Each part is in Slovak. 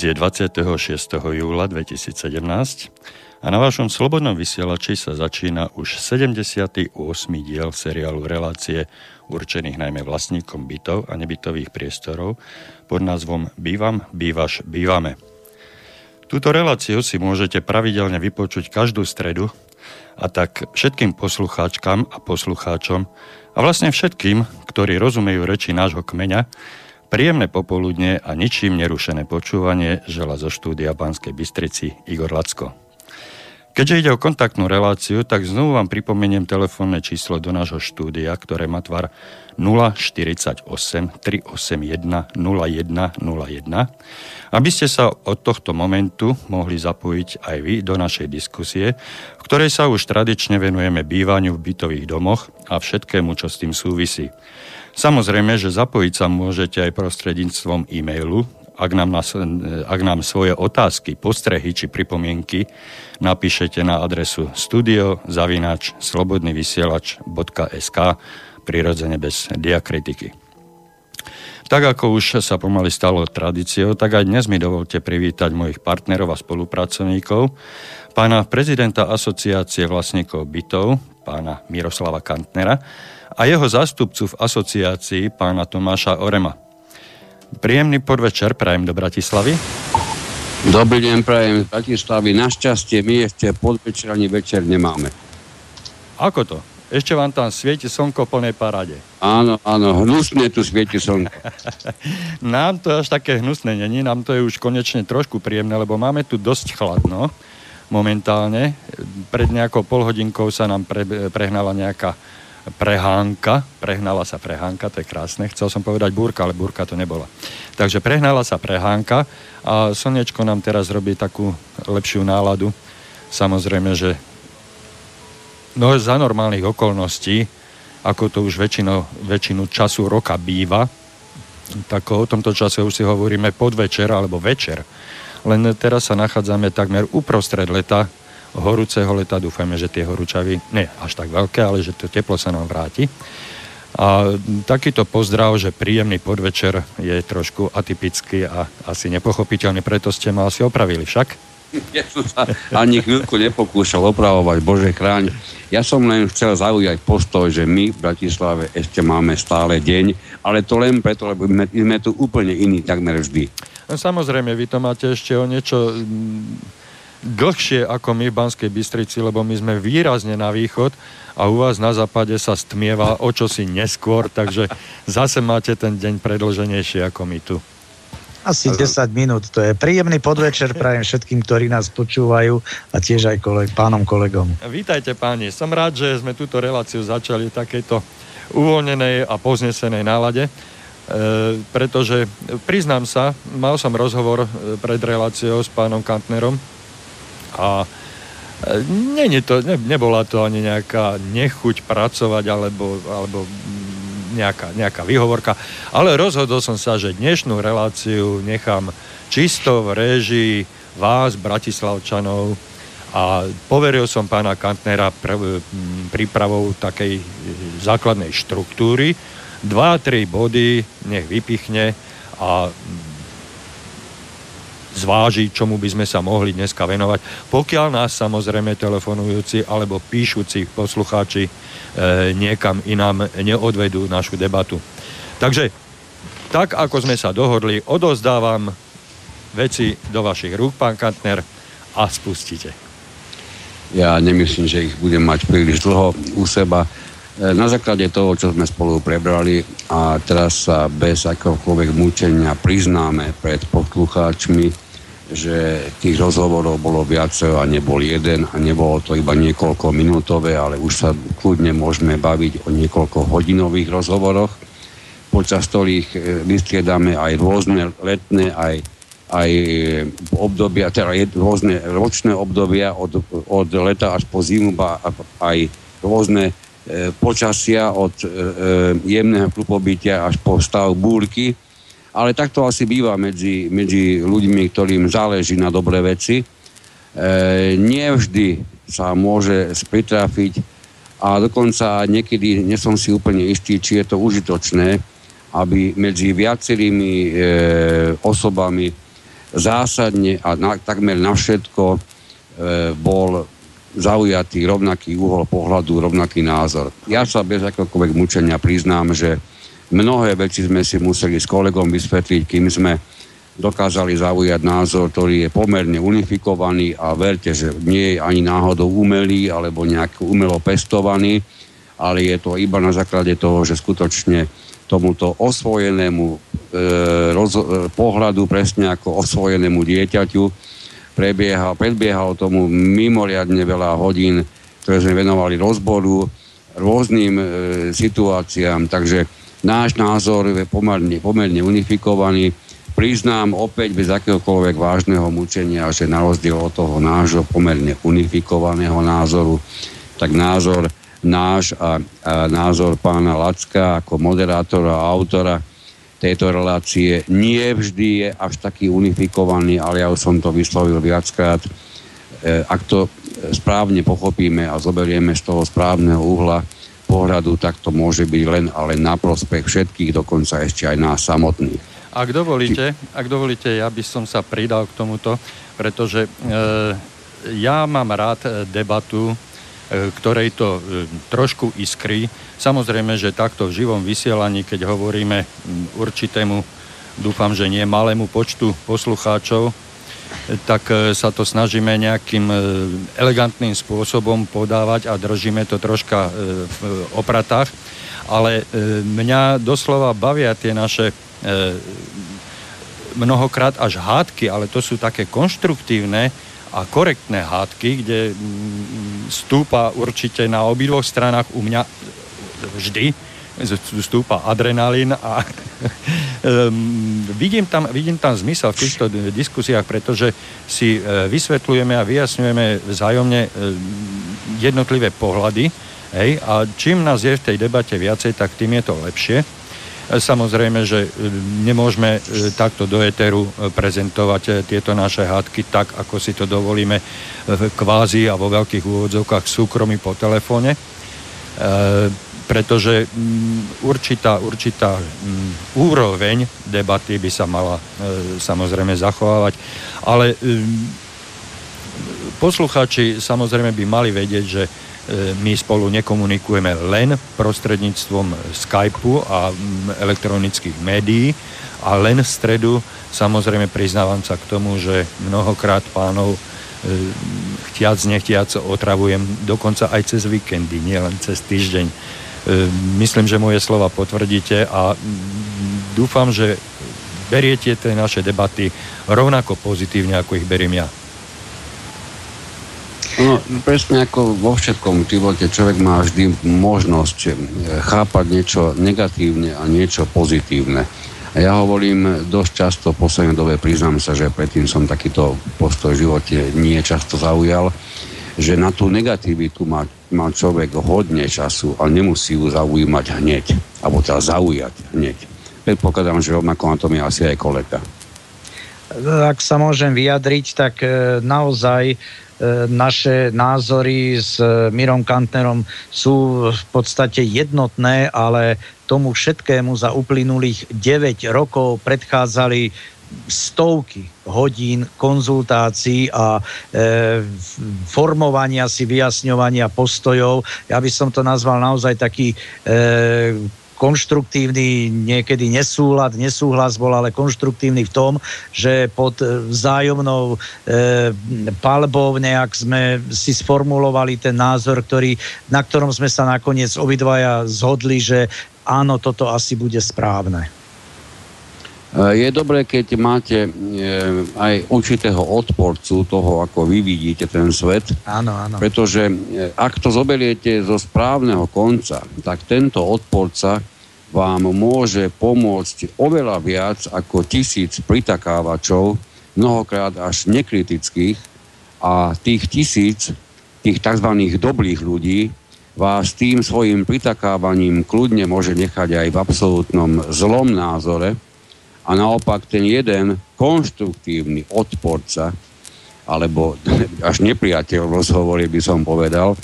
Dnes je 26. júla 2017 a na vašom slobodnom vysielači sa začína už 78. diel seriálu relácie určených najmä vlastníkom bytov a nebytových priestorov pod názvom Bývam, bývaš, bývame. Túto reláciu si môžete pravidelne vypočuť každú stredu a tak všetkým poslucháčkam a poslucháčom a vlastne všetkým, ktorí rozumejú reči nášho kmeňa, Príjemné popoludne a ničím nerušené počúvanie žela zo štúdia Banskej Bystrici Igor Lacko. Keďže ide o kontaktnú reláciu, tak znovu vám pripomeniem telefónne číslo do nášho štúdia, ktoré má tvar 048 381 0101, aby ste sa od tohto momentu mohli zapojiť aj vy do našej diskusie, v ktorej sa už tradične venujeme bývaniu v bytových domoch a všetkému, čo s tým súvisí. Samozrejme, že zapojiť sa môžete aj prostredníctvom e-mailu, ak nám, na, ak nám svoje otázky, postrehy či pripomienky napíšete na adresu studiozavinač.slobodnyvysielač.sk prirodzene bez diakritiky. Tak ako už sa pomaly stalo tradíciou, tak aj dnes mi dovolte privítať mojich partnerov a spolupracovníkov, pána prezidenta Asociácie vlastníkov bytov, pána Miroslava Kantnera, a jeho zástupcu v asociácii pána Tomáša Orema. Príjemný podvečer prajem do Bratislavy. Dobrý deň prajem z Bratislavy. Našťastie my ešte podvečer ani večer nemáme. Ako to? Ešte vám tam svieti slnko plnej parade. Áno, áno, hnusne tu svieti slnko. nám to až také hnusné není, nám to je už konečne trošku príjemné, lebo máme tu dosť chladno momentálne. Pred nejakou polhodinkou sa nám pre, prehnala nejaká prehánka, prehnala sa prehánka, to je krásne, chcel som povedať búrka, ale búrka to nebola. Takže prehnala sa prehánka a slnečko nám teraz robí takú lepšiu náladu. Samozrejme, že no, za normálnych okolností, ako to už väčšinu, väčšinu času roka býva, tak o tomto čase už si hovoríme podvečer alebo večer. Len teraz sa nachádzame takmer uprostred leta, horúceho leta. Dúfajme, že tie horúčavy, nie až tak veľké, ale že to teplo sa nám vráti. A takýto pozdrav, že príjemný podvečer je trošku atypický a asi nepochopiteľný, preto ste ma asi opravili však. Ja som sa ani chvíľku nepokúšal opravovať, Bože chráň. Ja som len chcel zaujať postoj, že my v Bratislave ešte máme stále deň, ale to len preto, lebo my sme tu úplne iní takmer vždy. No, samozrejme, vy to máte ešte o niečo dlhšie ako my v Banskej Bystrici, lebo my sme výrazne na východ a u vás na západe sa stmieva o čosi neskôr, takže zase máte ten deň predlženejší ako my tu. Asi 10 minút, to je príjemný podvečer prajem všetkým, ktorí nás počúvajú a tiež aj koleg, pánom kolegom. Vítajte páni, som rád, že sme túto reláciu začali v takejto uvoľnenej a poznesenej nálade. E, pretože priznám sa, mal som rozhovor e, pred reláciou s pánom Kantnerom, a e, nie, to, ne, nebola to ani nejaká nechuť pracovať alebo, alebo nejaká, nejaká výhovorka, ale rozhodol som sa, že dnešnú reláciu nechám čisto v réžii vás, Bratislavčanov, a poveril som pána Kantnera pr- prípravou takej základnej štruktúry. Dva, tri body nech vypichne a zváži, čomu by sme sa mohli dneska venovať. Pokiaľ nás samozrejme telefonujúci alebo píšuci poslucháči e, niekam inám neodvedú našu debatu. Takže tak, ako sme sa dohodli, odozdávam veci do vašich rúk, pán Kantner, a spustite. Ja nemyslím, že ich budem mať príliš dlho u seba. E, na základe toho, čo sme spolu prebrali a teraz sa bez akéhokoľvek mučenia priznáme pred poslucháčmi, že tých rozhovorov bolo viacero a nebol jeden a nebolo to iba niekoľko minútové, ale už sa kľudne môžeme baviť o niekoľko hodinových rozhovoroch, počas ktorých e, vystriedame aj rôzne letné, aj, aj obdobia, teda rôzne ročné obdobia od, od leta až po zimu, aj rôzne počasia od e, e, jemného klupobytia až po stav búrky ale tak to asi býva medzi, medzi ľuďmi, ktorým záleží na dobré veci. E, nevždy sa môže spritrafiť a dokonca niekedy nesom si úplne istý, či je to užitočné, aby medzi viacerými e, osobami zásadne a na, takmer na všetko e, bol zaujatý rovnaký uhol pohľadu, rovnaký názor. Ja sa bez akéhokoľvek mučenia priznám, že mnohé veci sme si museli s kolegom vysvetliť, kým sme dokázali zaujať názor, ktorý je pomerne unifikovaný a verte, že nie je ani náhodou umelý alebo nejak umelo pestovaný, ale je to iba na základe toho, že skutočne tomuto osvojenému e, roz, e, pohľadu, presne ako osvojenému dieťaťu, prebieha, predbiehalo tomu mimoriadne veľa hodín, ktoré sme venovali rozboru, rôznym e, situáciám, takže náš názor je pomerne, pomerne unifikovaný. Priznám opäť bez akéhokoľvek vážneho mučenia, že na rozdiel od toho nášho pomerne unifikovaného názoru, tak názor náš a, a názor pána Lacka ako moderátora a autora tejto relácie nie vždy je až taký unifikovaný, ale ja už som to vyslovil viackrát. E, ak to správne pochopíme a zoberieme z toho správneho uhla pohľadu, tak to môže byť len ale na prospech všetkých, dokonca ešte aj nás samotných. Ak dovolíte, ak dovolíte, ja by som sa pridal k tomuto, pretože e, ja mám rád debatu ktorej to e, trošku iskry. Samozrejme, že takto v živom vysielaní, keď hovoríme určitému, dúfam, že nie malému počtu poslucháčov, e, tak sa to snažíme nejakým elegantným spôsobom podávať a držíme to troška v opratách. Ale mňa doslova bavia tie naše mnohokrát až hádky, ale to sú také konštruktívne, a korektné hádky, kde mm, stúpa určite na obidvoch stranách u mňa vždy stúpa adrenalín a um, vidím, tam, vidím tam zmysel v týchto diskusiách, pretože si uh, vysvetľujeme a vyjasňujeme vzájomne jednotlivé pohľady hej, a čím nás je v tej debate viacej, tak tým je to lepšie. Samozrejme, že e, nemôžeme e, takto do éteru e, prezentovať tieto naše hádky tak, ako si to dovolíme v kvázi a vo veľkých úvodzovkách súkromí po telefóne, pretože mm, určitá, určitá mm, úroveň debaty by sa mala samozrejme zachovávať, ale poslucháči samozrejme by mali vedieť, že my spolu nekomunikujeme len prostredníctvom Skypeu a elektronických médií a len v stredu samozrejme priznávam sa k tomu, že mnohokrát pánov e, chtiac, nechtiac otravujem dokonca aj cez víkendy, nie len cez týždeň. E, myslím, že moje slova potvrdíte a dúfam, že beriete tie naše debaty rovnako pozitívne, ako ich beriem ja. No, presne ako vo všetkom živote človek má vždy možnosť eh, chápať niečo negatívne a niečo pozitívne. A ja hovorím dosť často, v poslednej dobe priznám sa, že predtým som takýto postoj v živote nie často zaujal, že na tú negativitu má, má človek hodne času, ale nemusí ju zaujímať hneď, alebo teda zaujať hneď. Predpokladám, že rovnako na tom je asi aj kolega. Ak sa môžem vyjadriť, tak eh, naozaj naše názory s e, Mirom Kantnerom sú v podstate jednotné, ale tomu všetkému za uplynulých 9 rokov predchádzali stovky hodín konzultácií a e, formovania si, vyjasňovania postojov. Ja by som to nazval naozaj taký e, konštruktívny niekedy nesúlad, nesúhlas bol ale konštruktívny v tom, že pod e, vzájomnou e, palbou nejak sme si sformulovali ten názor, ktorý, na ktorom sme sa nakoniec obidvaja zhodli, že áno, toto asi bude správne. E, je dobré, keď máte e, aj určitého odporcu toho, ako vy vidíte ten svet. Áno, áno. Pretože ak to zoberiete zo správneho konca, tak tento odporca vám môže pomôcť oveľa viac ako tisíc pritakávačov, mnohokrát až nekritických a tých tisíc, tých tzv. dobrých ľudí vás tým svojim pritakávaním kľudne môže nechať aj v absolútnom zlom názore a naopak ten jeden konštruktívny odporca alebo až nepriateľ v rozhovore by som povedal,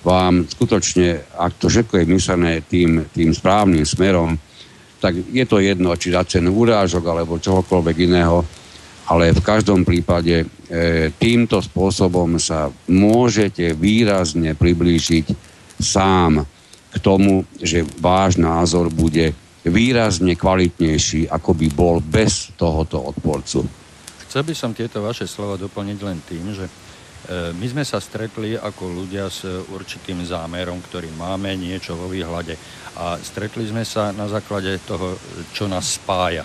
vám skutočne, ak to všetko je myslené tým, tým správnym smerom, tak je to jedno, či za cenu urážok alebo čohokoľvek iného, ale v každom prípade e, týmto spôsobom sa môžete výrazne priblížiť sám k tomu, že váš názor bude výrazne kvalitnejší, ako by bol bez tohoto odporcu. Chcel by som tieto vaše slova doplniť len tým, že my sme sa stretli ako ľudia s určitým zámerom, ktorý máme niečo vo výhľade a stretli sme sa na základe toho, čo nás spája.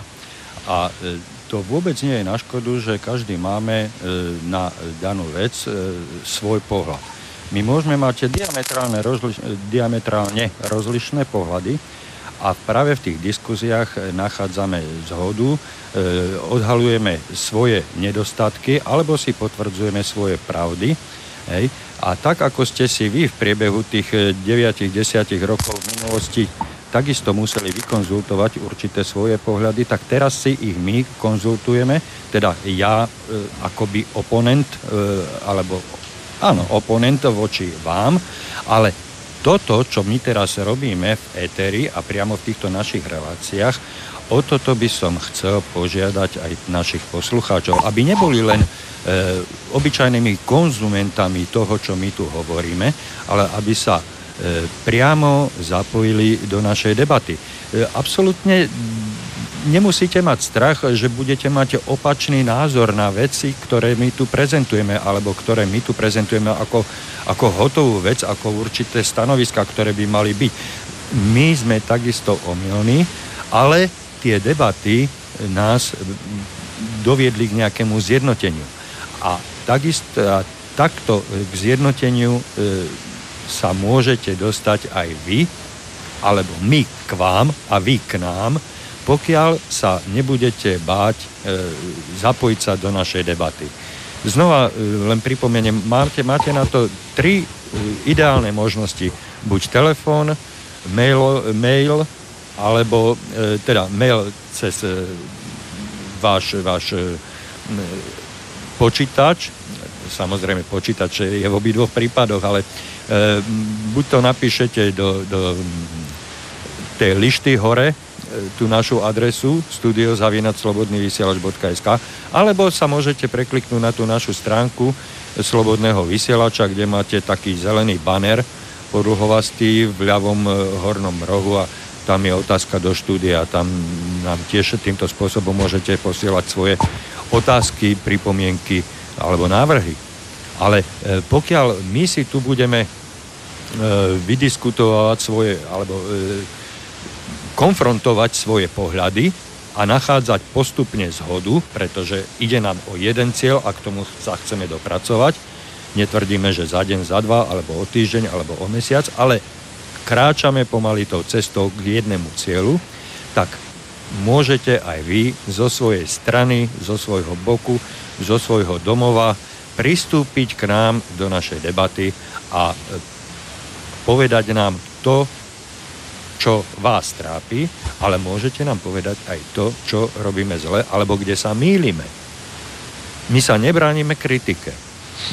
A e, to vôbec nie je na škodu, že každý máme e, na danú vec e, svoj pohľad. My môžeme mať diametrálne, rozliš- diametrálne rozlišné pohľady a práve v tých diskuziách nachádzame zhodu, e, odhalujeme svoje nedostatky alebo si potvrdzujeme svoje pravdy. Hej. A tak, ako ste si vy v priebehu tých 9-10 rokov v minulosti takisto museli vykonzultovať určité svoje pohľady, tak teraz si ich my konzultujeme, teda ja e, akoby oponent, e, alebo áno, oponent voči vám, ale toto, čo my teraz robíme v éteri a priamo v týchto našich reláciách, o toto by som chcel požiadať aj našich poslucháčov, aby neboli len e, obyčajnými konzumentami toho, čo my tu hovoríme, ale aby sa E, priamo zapojili do našej debaty. E, absolutne nemusíte mať strach, že budete mať opačný názor na veci, ktoré my tu prezentujeme, alebo ktoré my tu prezentujeme ako, ako hotovú vec, ako určité stanoviska, ktoré by mali byť. My sme takisto omylní, ale tie debaty nás doviedli k nejakému zjednoteniu. A takisto, a takto k zjednoteniu e, sa môžete dostať aj vy, alebo my k vám a vy k nám, pokiaľ sa nebudete báť e, zapojiť sa do našej debaty. Znova e, len pripomeniem, máte, máte na to tri e, ideálne možnosti. Buď telefón, mail, mail alebo e, teda mail cez e, váš, váš e, počítač. Samozrejme, počítač je v obidvoch prípadoch, ale E, buď to napíšete do, do tej lišty hore, tú našu adresu studiozavinaclobodnyvysielač.sk alebo sa môžete prekliknúť na tú našu stránku Slobodného vysielača, kde máte taký zelený banner podlhovastý v ľavom e, hornom rohu a tam je otázka do štúdia. Tam nám tiež týmto spôsobom môžete posielať svoje otázky, pripomienky alebo návrhy. Ale e, pokiaľ my si tu budeme e, vydiskutovať svoje, alebo konfrontovať svoje pohľady a nachádzať postupne zhodu, pretože ide nám o jeden cieľ a k tomu sa chceme dopracovať. Netvrdíme, že za deň, za dva, alebo o týždeň, alebo o mesiac, ale kráčame pomaly tou cestou k jednému cieľu, tak môžete aj vy zo svojej strany, zo svojho boku, zo svojho domova pristúpiť k nám do našej debaty a e, povedať nám to, čo vás trápi, ale môžete nám povedať aj to, čo robíme zle, alebo kde sa mýlime. My sa nebránime kritike.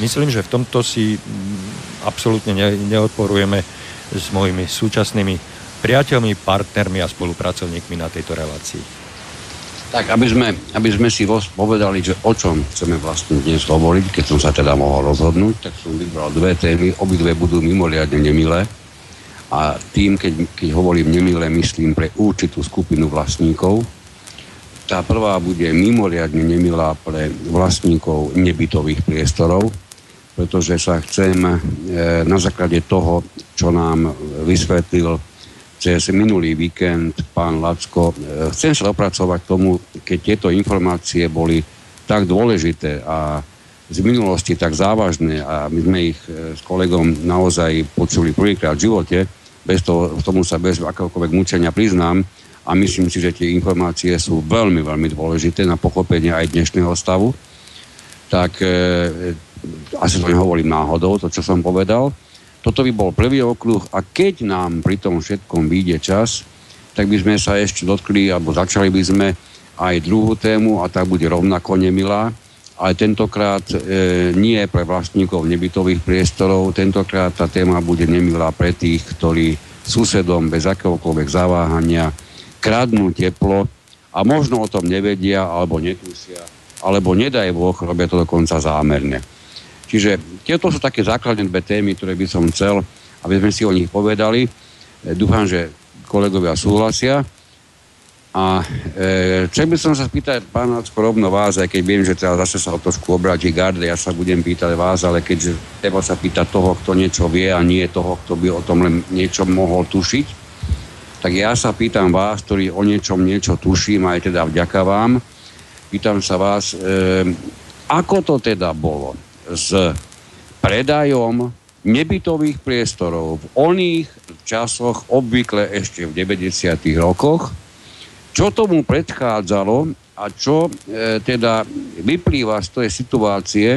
Myslím, že v tomto si mm, absolútne neodporujeme s mojimi súčasnými priateľmi, partnermi a spolupracovníkmi na tejto relácii. Tak, aby sme, aby sme si povedali, že o čom chceme vlastne dnes hovoriť, keď som sa teda mohol rozhodnúť, tak som vybral dve témy, obidve budú mimoriadne nemilé. A tým, keď, keď hovorím nemilé, myslím pre určitú skupinu vlastníkov. Tá prvá bude mimoriadne nemilá pre vlastníkov nebytových priestorov, pretože sa chcem e, na základe toho, čo nám vysvetlil cez minulý víkend pán Lacko. E, chcem sa dopracovať tomu, keď tieto informácie boli tak dôležité a z minulosti tak závažné a my sme ich e, s kolegom naozaj počuli prvýkrát v živote, bez toho, tomu sa bez akéhokoľvek mučenia priznám a myslím si, že tie informácie sú veľmi, veľmi dôležité na pochopenie aj dnešného stavu. Tak e, asi to nehovorím náhodou, to, čo som povedal. Toto by bol prvý okruh a keď nám pri tom všetkom vyjde čas, tak by sme sa ešte dotkli, alebo začali by sme aj druhú tému a tá bude rovnako nemilá, ale tentokrát e, nie pre vlastníkov nebytových priestorov, tentokrát tá téma bude nemilá pre tých, ktorí susedom bez akéhokoľvek zaváhania kradnú teplo a možno o tom nevedia alebo netusia alebo nedaj Boh, robia to dokonca zámerne. Čiže tieto sú také základné dve témy, ktoré by som chcel, aby sme si o nich povedali. E, dúfam, že kolegovia súhlasia. A e, chcel by som sa spýtať pána rovno vás, aj keď viem, že teraz zase sa o trošku obráti garde, ja sa budem pýtať vás, ale keďže treba sa pýtať toho, kto niečo vie a nie toho, kto by o tom len niečo mohol tušiť, tak ja sa pýtam vás, ktorý o niečom niečo tuším, aj teda vďaka vám, pýtam sa vás, e, ako to teda bolo s predajom nebytových priestorov v oných časoch, obvykle ešte v 90. rokoch, čo tomu predchádzalo a čo e, teda vyplýva z tej situácie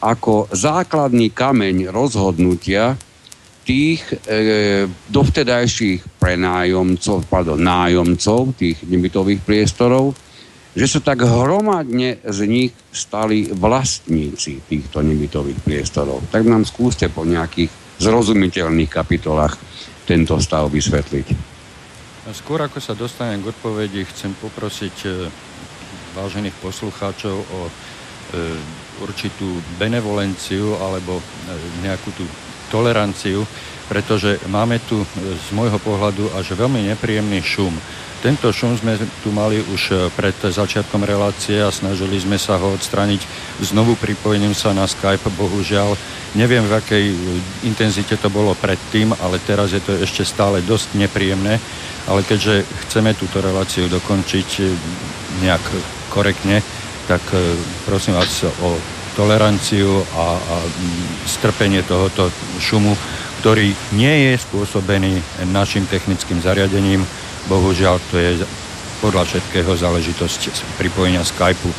ako základný kameň rozhodnutia tých e, dovtedajších prenájomcov, pardon, nájomcov tých nebytových priestorov, že sa tak hromadne z nich stali vlastníci týchto nebytových priestorov. Tak nám skúste po nejakých zrozumiteľných kapitolách tento stav vysvetliť. Skôr ako sa dostanem k odpovedi, chcem poprosiť e, vážených poslucháčov o e, určitú benevolenciu alebo e, nejakú tú toleranciu, pretože máme tu z môjho pohľadu až veľmi nepríjemný šum. Tento šum sme tu mali už pred začiatkom relácie a snažili sme sa ho odstraniť znovu pripojením sa na Skype. Bohužiaľ, neviem v akej intenzite to bolo predtým, ale teraz je to ešte stále dosť nepríjemné ale keďže chceme túto reláciu dokončiť eh, nejak korektne, tak prosím vás o toleranciu a, a mm, strpenie tohoto šumu, ktorý nie je spôsobený našim technickým zariadením. Bohužiaľ, to je podľa všetkého záležitosť pripojenia Skypeu,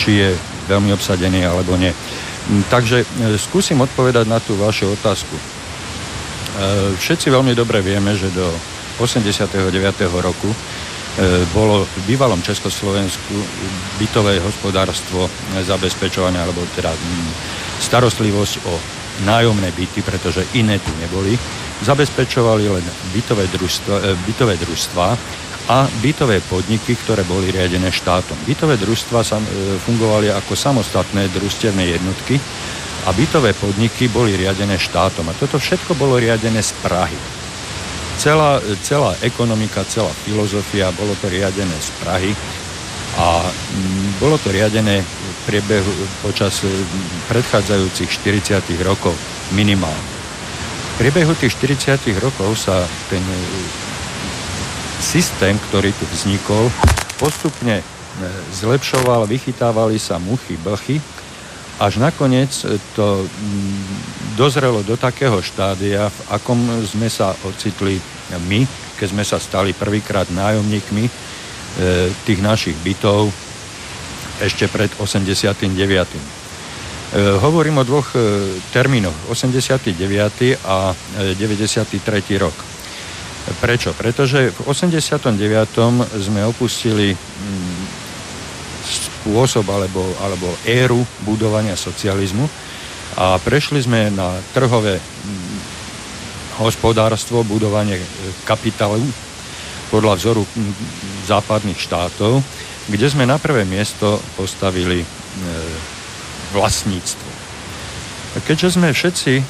či je veľmi obsadený alebo nie. Mm, takže eh, skúsim odpovedať na tú vašu otázku. Všetci veľmi dobre vieme, že do 89. roku e, bolo v bývalom Československu bytové hospodárstvo zabezpečované, alebo teda starostlivosť o nájomné byty, pretože iné tu neboli, zabezpečovali len bytové družstva, e, bytové družstva a bytové podniky, ktoré boli riadené štátom. Bytové družstva e, fungovali ako samostatné družstevné jednotky a bytové podniky boli riadené štátom. A toto všetko bolo riadené z Prahy celá, celá ekonomika, celá filozofia, bolo to riadené z Prahy a mm, bolo to riadené v priebehu počas mm, predchádzajúcich 40 rokov minimálne. Priebehu tých 40 rokov sa ten e, systém, ktorý tu vznikol, postupne e, zlepšoval, vychytávali sa muchy, blchy, až nakoniec to dozrelo do takého štádia, v akom sme sa ocitli my, keď sme sa stali prvýkrát nájomníkmi e, tých našich bytov ešte pred 89. E, hovorím o dvoch e, termínoch, 89. a 93. rok. Prečo? Pretože v 89. sme opustili mm, spôsob alebo, alebo éru budovania socializmu a prešli sme na trhové mm, hospodárstvo, budovanie e, kapitálu podľa vzoru mm, západných štátov, kde sme na prvé miesto postavili vlastníctvo. Keďže sme všetci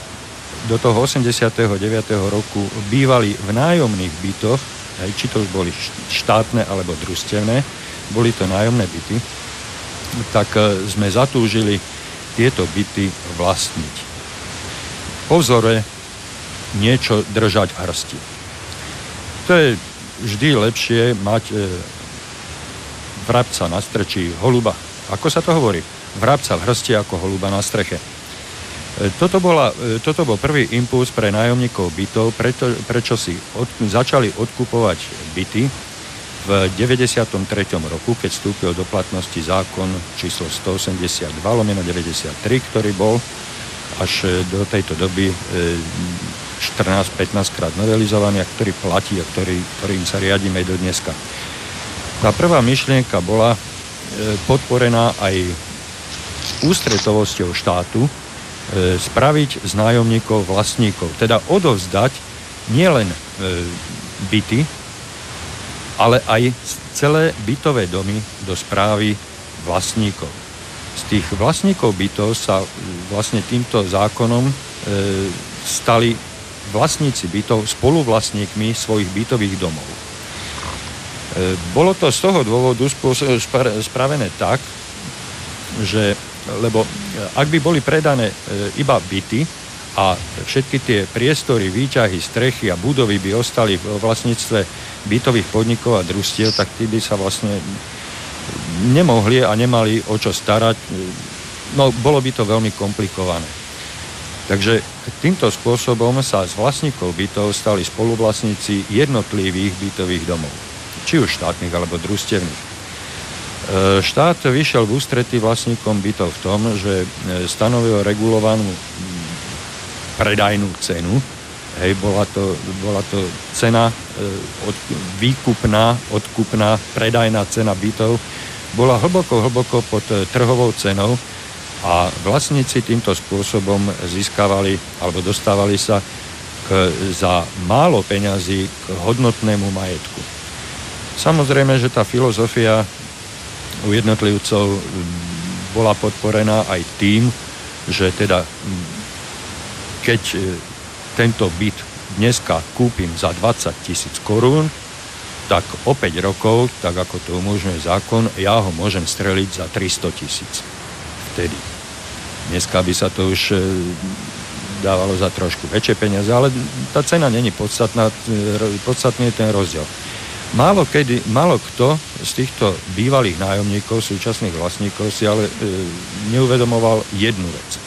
do toho 89. roku bývali v nájomných bytoch, či to už boli štátne alebo družstevné, boli to nájomné byty, tak e, sme zatúžili tieto byty vlastniť. Po vzore niečo držať v hrsti. To je vždy lepšie mať e, vrabca na strečí, holuba. Ako sa to hovorí? Vrabca v hrsti ako holuba na streche. E, toto, bola, e, toto bol prvý impuls pre nájomníkov bytov, preto, prečo si od, začali odkupovať byty v 93. roku, keď vstúpil do platnosti zákon číslo 182 lomeno 93, ktorý bol až e, do tejto doby 14-15 e, krát novelizovaný a ktorý platí a ktorý, ktorým sa riadíme do dneska. Tá prvá myšlienka bola podporená aj ústretovosťou štátu spraviť z nájomníkov vlastníkov, teda odovzdať nielen byty, ale aj celé bytové domy do správy vlastníkov. Z tých vlastníkov bytov sa vlastne týmto zákonom e, stali vlastníci bytov spoluvlastníkmi svojich bytových domov. E, bolo to z toho dôvodu spravené tak, že lebo ak by boli predané e, iba byty a všetky tie priestory, výťahy, strechy a budovy by ostali v vlastníctve bytových podnikov a družstiev, tak tí by sa vlastne nemohli a nemali o čo starať. No, bolo by to veľmi komplikované. Takže týmto spôsobom sa z vlastníkov bytov stali spoluvlastníci jednotlivých bytových domov. Či už štátnych alebo družstevných. E, štát vyšiel v ústretí vlastníkom bytov v tom, že e, stanovil regulovanú predajnú cenu. Hej, bola to, bola to cena e, od, výkupná, odkupná, predajná cena bytov bola hlboko, hlboko pod trhovou cenou a vlastníci týmto spôsobom získavali alebo dostávali sa k, za málo peňazí k hodnotnému majetku. Samozrejme, že tá filozofia u jednotlivcov bola podporená aj tým, že teda keď e, tento byt dneska kúpim za 20 tisíc korún, tak o 5 rokov, tak ako to umožňuje zákon, ja ho môžem streliť za 300 tisíc. Vtedy. Dneska by sa to už e, dávalo za trošku väčšie peniaze, ale tá cena není podstatná, e, podstatný je ten rozdiel. Málo, kedy, málo kto z týchto bývalých nájomníkov, súčasných vlastníkov si ale e, neuvedomoval jednu vec.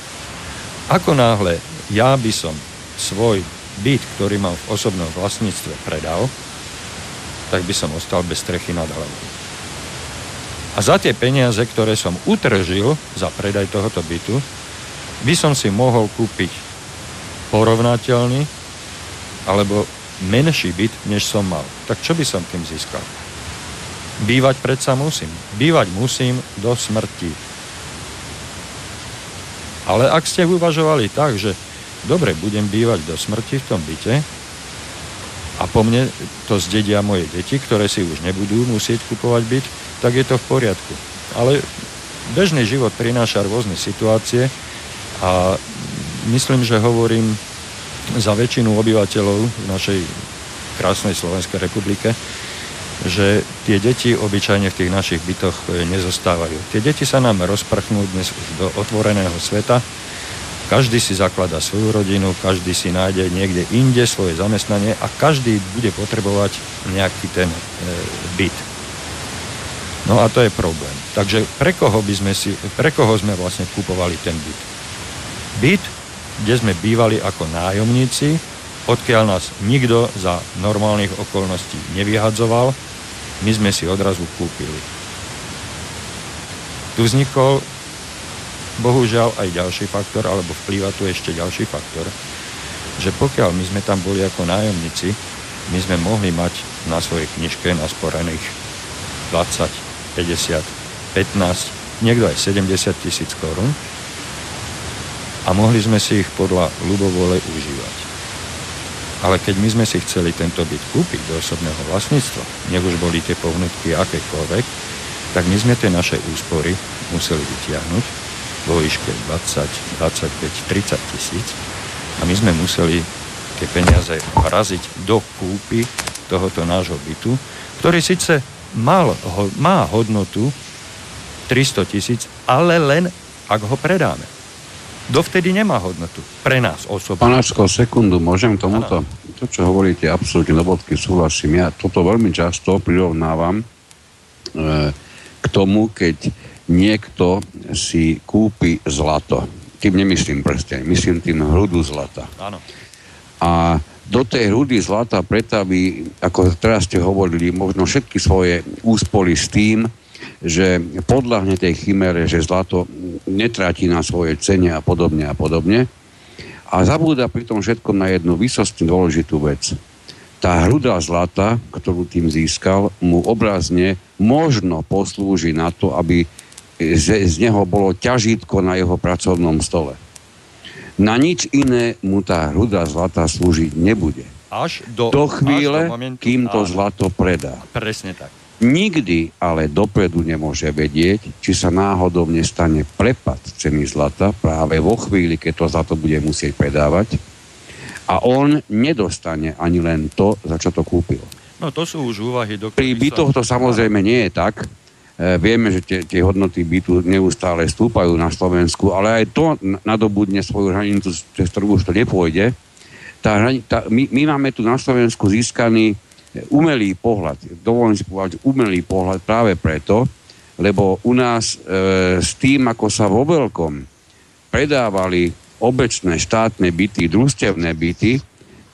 Ako náhle ja by som svoj byt, ktorý mám v osobnom vlastníctve, predal, tak by som ostal bez strechy nad hlavou. A za tie peniaze, ktoré som utržil za predaj tohoto bytu, by som si mohol kúpiť porovnateľný alebo menší byt, než som mal. Tak čo by som tým získal? Bývať predsa musím. Bývať musím do smrti. Ale ak ste uvažovali tak, že dobre, budem bývať do smrti v tom byte, a po mne to zdedia moje deti, ktoré si už nebudú musieť kupovať byt, tak je to v poriadku. Ale bežný život prináša rôzne situácie a myslím, že hovorím za väčšinu obyvateľov v našej krásnej Slovenskej republike, že tie deti obyčajne v tých našich bytoch nezostávajú. Tie deti sa nám rozprchnú dnes už do otvoreného sveta, každý si zaklada svoju rodinu, každý si nájde niekde inde svoje zamestnanie a každý bude potrebovať nejaký ten e, byt. No a to je problém. Takže pre koho, by sme si, pre koho sme vlastne kupovali ten byt? Byt, kde sme bývali ako nájomníci, odkiaľ nás nikto za normálnych okolností nevyhadzoval, my sme si odrazu kúpili. Tu vznikol bohužiaľ aj ďalší faktor, alebo vplýva tu ešte ďalší faktor, že pokiaľ my sme tam boli ako nájomníci, my sme mohli mať na svojej knižke nasporených 20, 50, 15, niekto aj 70 tisíc korún a mohli sme si ich podľa ľubovole užívať. Ale keď my sme si chceli tento byt kúpiť do osobného vlastníctva, nech už boli tie pohnutky akékoľvek, tak my sme tie naše úspory museli vytiahnuť vo výške 20, 25, 30 tisíc a my sme museli tie peniaze vraziť do kúpy tohoto nášho bytu, ktorý síce mal, ho, má hodnotu 300 tisíc, ale len ak ho predáme. Dovtedy nemá hodnotu. Pre nás osobne. Panáčko, sekundu, môžem tomuto? Ano. To, čo hovoríte, absolútne do bodky súhlasím. Ja toto veľmi často prirovnávam e, k tomu, keď niekto si kúpi zlato. Tým nemyslím prsteň, myslím tým hrudu zlata. Áno. A do tej hrudy zlata pretaví, ako teraz ste hovorili, možno všetky svoje úspory s tým, že podľahne tej chimere, že zlato netratí na svoje cene a podobne a podobne. A zabúda pri tom všetkom na jednu vysostne dôležitú vec. Tá hruda zlata, ktorú tým získal, mu obrazne možno poslúži na to, aby že z neho bolo ťažítko na jeho pracovnom stole. Na nič iné mu tá hruda zlata slúžiť nebude. Až do, do chvíle, až do momentu, kým to áno. zlato predá. Presne tak. Nikdy ale dopredu nemôže vedieť, či sa náhodou nestane prepad ceny zlata práve vo chvíli, keď to zlato bude musieť predávať a on nedostane ani len to, za čo to kúpil. No to sú už úvahy, do Pri bytoch to samozrejme nie je tak. E, vieme, že tie, tie hodnoty bytu neustále stúpajú na Slovensku, ale aj to nadobudne svoju hranicu, cez ktorú už to nepôjde. Tá, tá, my, my máme tu na Slovensku získaný umelý pohľad, dovolím si povedať umelý pohľad práve preto, lebo u nás e, s tým, ako sa vo veľkom predávali obecné štátne byty, družstevné byty,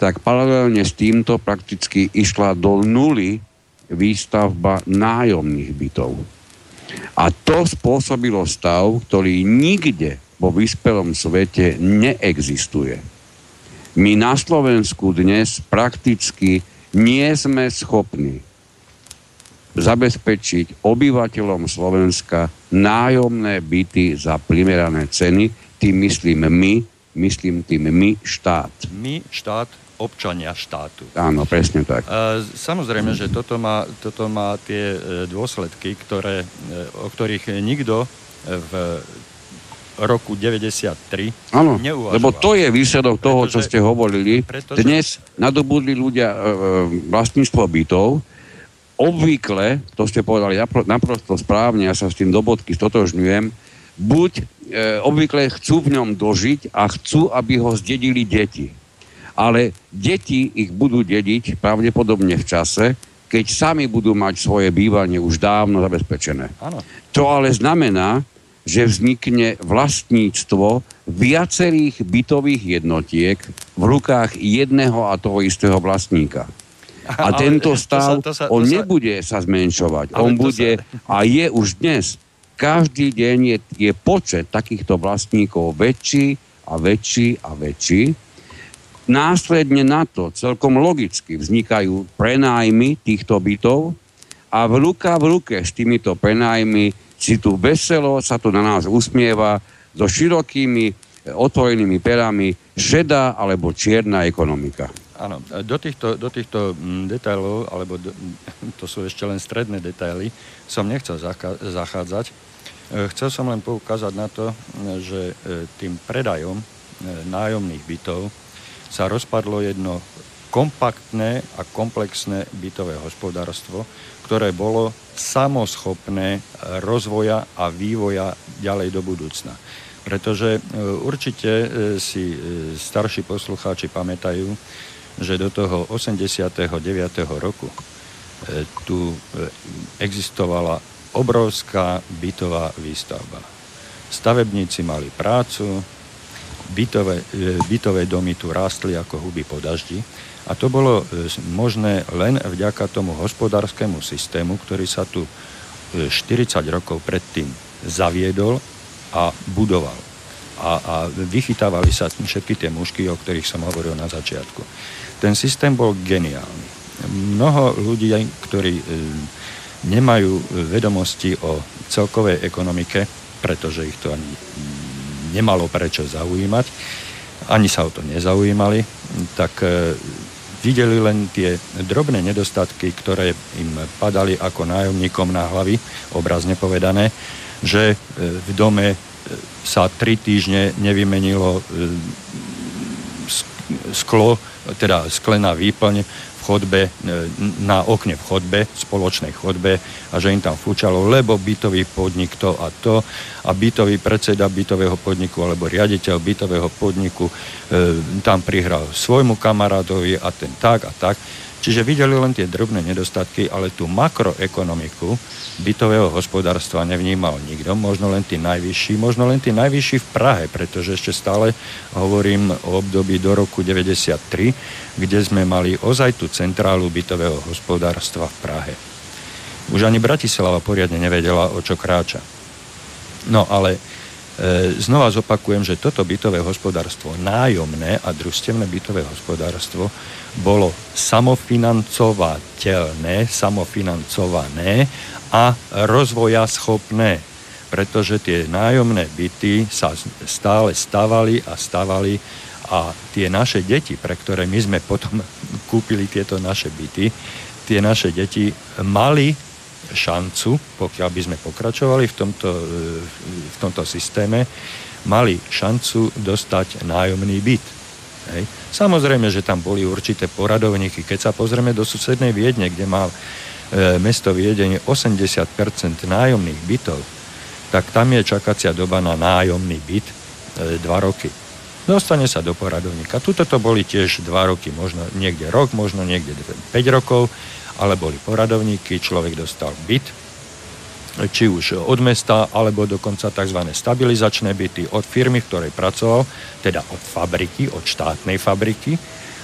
tak paralelne s týmto prakticky išla do nuly výstavba nájomných bytov. A to spôsobilo stav, ktorý nikde vo vyspelom svete neexistuje. My na Slovensku dnes prakticky nie sme schopní zabezpečiť obyvateľom Slovenska nájomné byty za primerané ceny, tým myslím my, myslím tým my štát. My štát, občania štátu. Áno, presne tak. Samozrejme, že toto má, toto má tie e, dôsledky, ktoré, e, o ktorých nikto v roku 93 Áno, lebo to je výsledok toho, pretože, čo ste hovorili. Pretože... Dnes nadobudli ľudia e, e, vlastníctvo bytov, obvykle, to ste povedali napro, naprosto správne, ja sa s tým do bodky stotožňujem, buď e, obvykle chcú v ňom dožiť a chcú, aby ho zdedili deti. Ale deti ich budú dediť pravdepodobne v čase, keď sami budú mať svoje bývanie už dávno zabezpečené. Ano. To ale znamená, že vznikne vlastníctvo viacerých bytových jednotiek v rukách jedného a toho istého vlastníka. A ale tento stav, to sa, to sa, to on sa... nebude sa zmenšovať. Ale on bude sa... a je už dnes. Každý deň je, je počet takýchto vlastníkov väčší a väčší a väčší. Následne na to celkom logicky vznikajú prenájmy týchto bytov a v ruka v ruke s týmito prenájmy si tu veselo sa tu na nás usmieva so širokými e, otvorenými perami šedá alebo čierna ekonomika. Áno, do týchto, do týchto detailov, alebo do, to sú ešte len stredné detaily, som nechcel zachádzať. E, chcel som len poukázať na to, že e, tým predajom nájomných bytov sa rozpadlo jedno kompaktné a komplexné bytové hospodárstvo, ktoré bolo samoschopné rozvoja a vývoja ďalej do budúcna. Pretože e, určite e, si e, starší poslucháči pamätajú, že do toho 89. roku tu existovala obrovská bytová výstavba. Stavebníci mali prácu, bytové, bytové domy tu rástli ako huby po daždi a to bolo e, možné len vďaka tomu hospodárskému systému, ktorý sa tu 40 e, rokov predtým zaviedol a budoval. A, a vychytávali sa všetky tie mužky, o ktorých som hovoril na začiatku. Ten systém bol geniálny. Mnoho ľudí, ktorí e, nemajú vedomosti o celkovej ekonomike, pretože ich to ani nemalo prečo zaujímať, ani sa o to nezaujímali, tak videli len tie drobné nedostatky, ktoré im padali ako nájomníkom na hlavy, obrazne povedané, že e, v dome e, sa tri týždne nevymenilo e, sklo, teda sklená výplň chodbe, na okne v chodbe, spoločnej chodbe a že im tam fúčalo, lebo bytový podnik to a to a bytový predseda bytového podniku alebo riaditeľ bytového podniku e, tam prihral svojmu kamarátovi a ten tak a tak. Čiže videli len tie drobné nedostatky, ale tú makroekonomiku bytového hospodárstva nevnímal nikto, možno len tí najvyšší, možno len tí najvyšší v Prahe, pretože ešte stále hovorím o období do roku 93, kde sme mali ozaj tú centrálu bytového hospodárstva v Prahe. Už ani Bratislava poriadne nevedela, o čo kráča. No ale E, znova zopakujem, že toto bytové hospodárstvo, nájomné a družstevné bytové hospodárstvo, bolo samofinancovateľné, samofinancované a rozvoja schopné, pretože tie nájomné byty sa stále stavali a stavali a tie naše deti, pre ktoré my sme potom kúpili tieto naše byty, tie naše deti mali šancu, pokiaľ by sme pokračovali v tomto, e, v tomto systéme, mali šancu dostať nájomný byt. Hej. Samozrejme, že tam boli určité poradovníky. Keď sa pozrieme do susednej Viedne, kde má e, mesto Viedeň 80% nájomných bytov, tak tam je čakacia doba na nájomný byt e, 2 roky. Dostane sa do poradovníka. Tuto to boli tiež 2 roky, možno niekde rok, možno niekde 5 rokov, ale boli poradovníky, človek dostal byt, či už od mesta, alebo dokonca tzv. stabilizačné byty od firmy, v ktorej pracoval, teda od fabriky, od štátnej fabriky,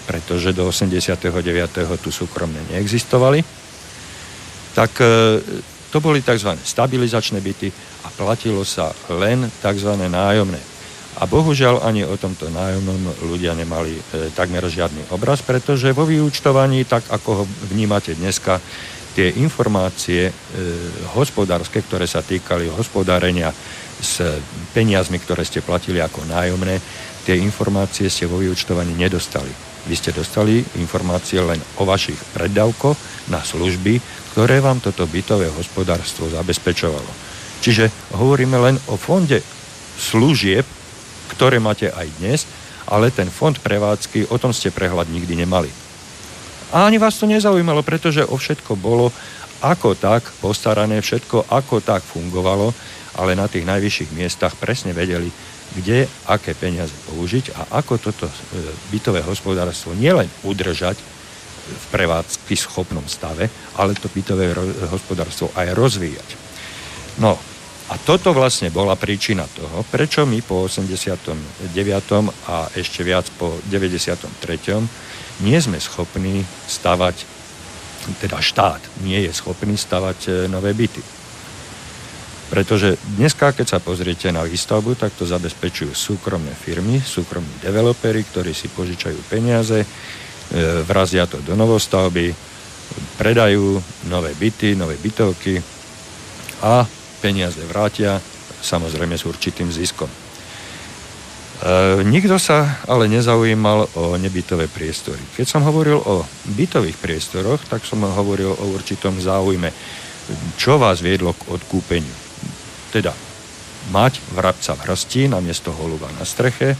pretože do 89. tu súkromné neexistovali. Tak e, to boli tzv. stabilizačné byty a platilo sa len tzv. nájomné. A bohužiaľ ani o tomto nájomnom ľudia nemali e, takmer žiadny obraz, pretože vo vyúčtovaní, tak ako ho vnímate dneska, tie informácie e, hospodárske, ktoré sa týkali hospodárenia s peniazmi, ktoré ste platili ako nájomné, tie informácie ste vo vyúčtovaní nedostali. Vy ste dostali informácie len o vašich preddavkoch na služby, ktoré vám toto bytové hospodárstvo zabezpečovalo. Čiže hovoríme len o fonde služieb, ktoré máte aj dnes, ale ten fond prevádzky, o tom ste prehľad nikdy nemali. A ani vás to nezaujímalo, pretože o všetko bolo ako tak postarané, všetko ako tak fungovalo, ale na tých najvyšších miestach presne vedeli, kde aké peniaze použiť a ako toto e, bytové hospodárstvo nielen udržať, v prevádzky schopnom stave, ale to bytové hospodárstvo aj rozvíjať. No a toto vlastne bola príčina toho, prečo my po 89. a ešte viac po 93. nie sme schopní stavať, teda štát nie je schopný stavať e, nové byty. Pretože dneska, keď sa pozriete na výstavbu, tak to zabezpečujú súkromné firmy, súkromní developeri, ktorí si požičajú peniaze, E, vrazia to do novostavby, predajú nové byty, nové bytovky a peniaze vrátia, samozrejme s určitým ziskom. E, nikto sa ale nezaujímal o nebytové priestory. Keď som hovoril o bytových priestoroch, tak som hovoril o určitom záujme, čo vás viedlo k odkúpeniu. Teda mať vrabca v hrsti na miesto holuba na streche,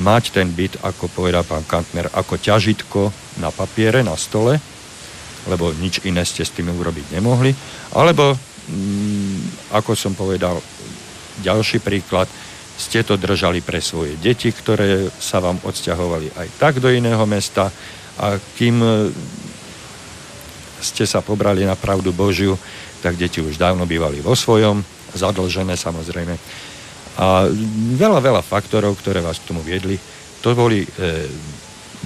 mať ten byt, ako povedal pán Kantner, ako ťažitko na papiere, na stole, lebo nič iné ste s tým urobiť nemohli, alebo, mm, ako som povedal, ďalší príklad, ste to držali pre svoje deti, ktoré sa vám odsťahovali aj tak do iného mesta a kým e, ste sa pobrali na pravdu Božiu, tak deti už dávno bývali vo svojom, zadlžené samozrejme a veľa, veľa faktorov, ktoré vás k tomu viedli, to boli e,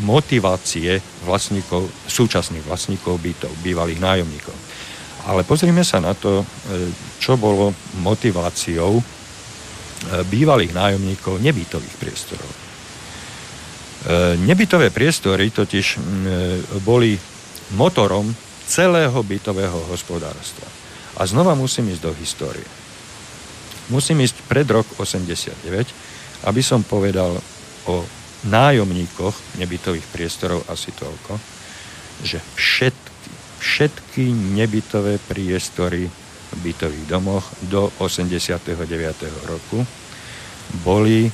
motivácie vlastníkov, súčasných vlastníkov bytov, bývalých nájomníkov. Ale pozrime sa na to, e, čo bolo motiváciou bývalých nájomníkov nebytových priestorov. E, nebytové priestory totiž boli motorom celého bytového hospodárstva. A znova musím ísť do histórie. Musím ísť pred rok 89, aby som povedal o nájomníkoch nebytových priestorov asi toľko, že všetky, všetky nebytové priestory bytových domoch do 89. roku boli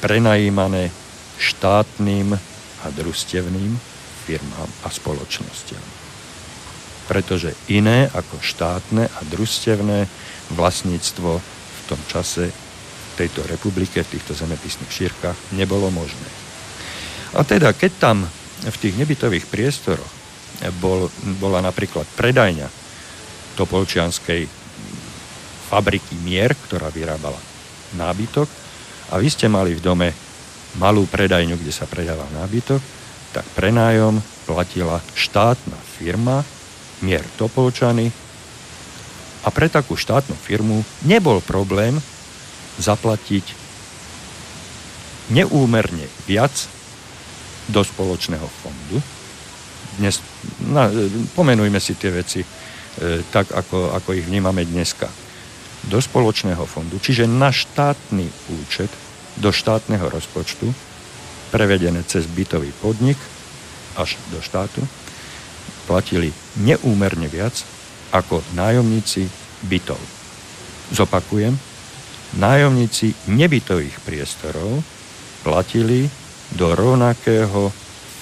prenajímané štátnym a družstevným firmám a spoločnostiam. Pretože iné ako štátne a družstevné vlastníctvo v tom čase tejto republike, v týchto zemepisných šírkach nebolo možné. A teda, keď tam v tých nebytových priestoroch bol, bola napríklad predajňa Topolčianskej fabriky Mier, ktorá vyrábala nábytok. A vy ste mali v dome malú predajňu, kde sa predával nábytok, tak prenájom platila štátna firma Mier Topolčany. A pre takú štátnu firmu nebol problém zaplatiť neúmerne viac do spoločného fondu. Dnes, na, pomenujme si tie veci tak, ako, ako ich vnímame dneska. Do spoločného fondu, čiže na štátny účet, do štátneho rozpočtu, prevedené cez bytový podnik až do štátu, platili neúmerne viac ako nájomníci bytov. Zopakujem, nájomníci nebytových priestorov platili do rovnakého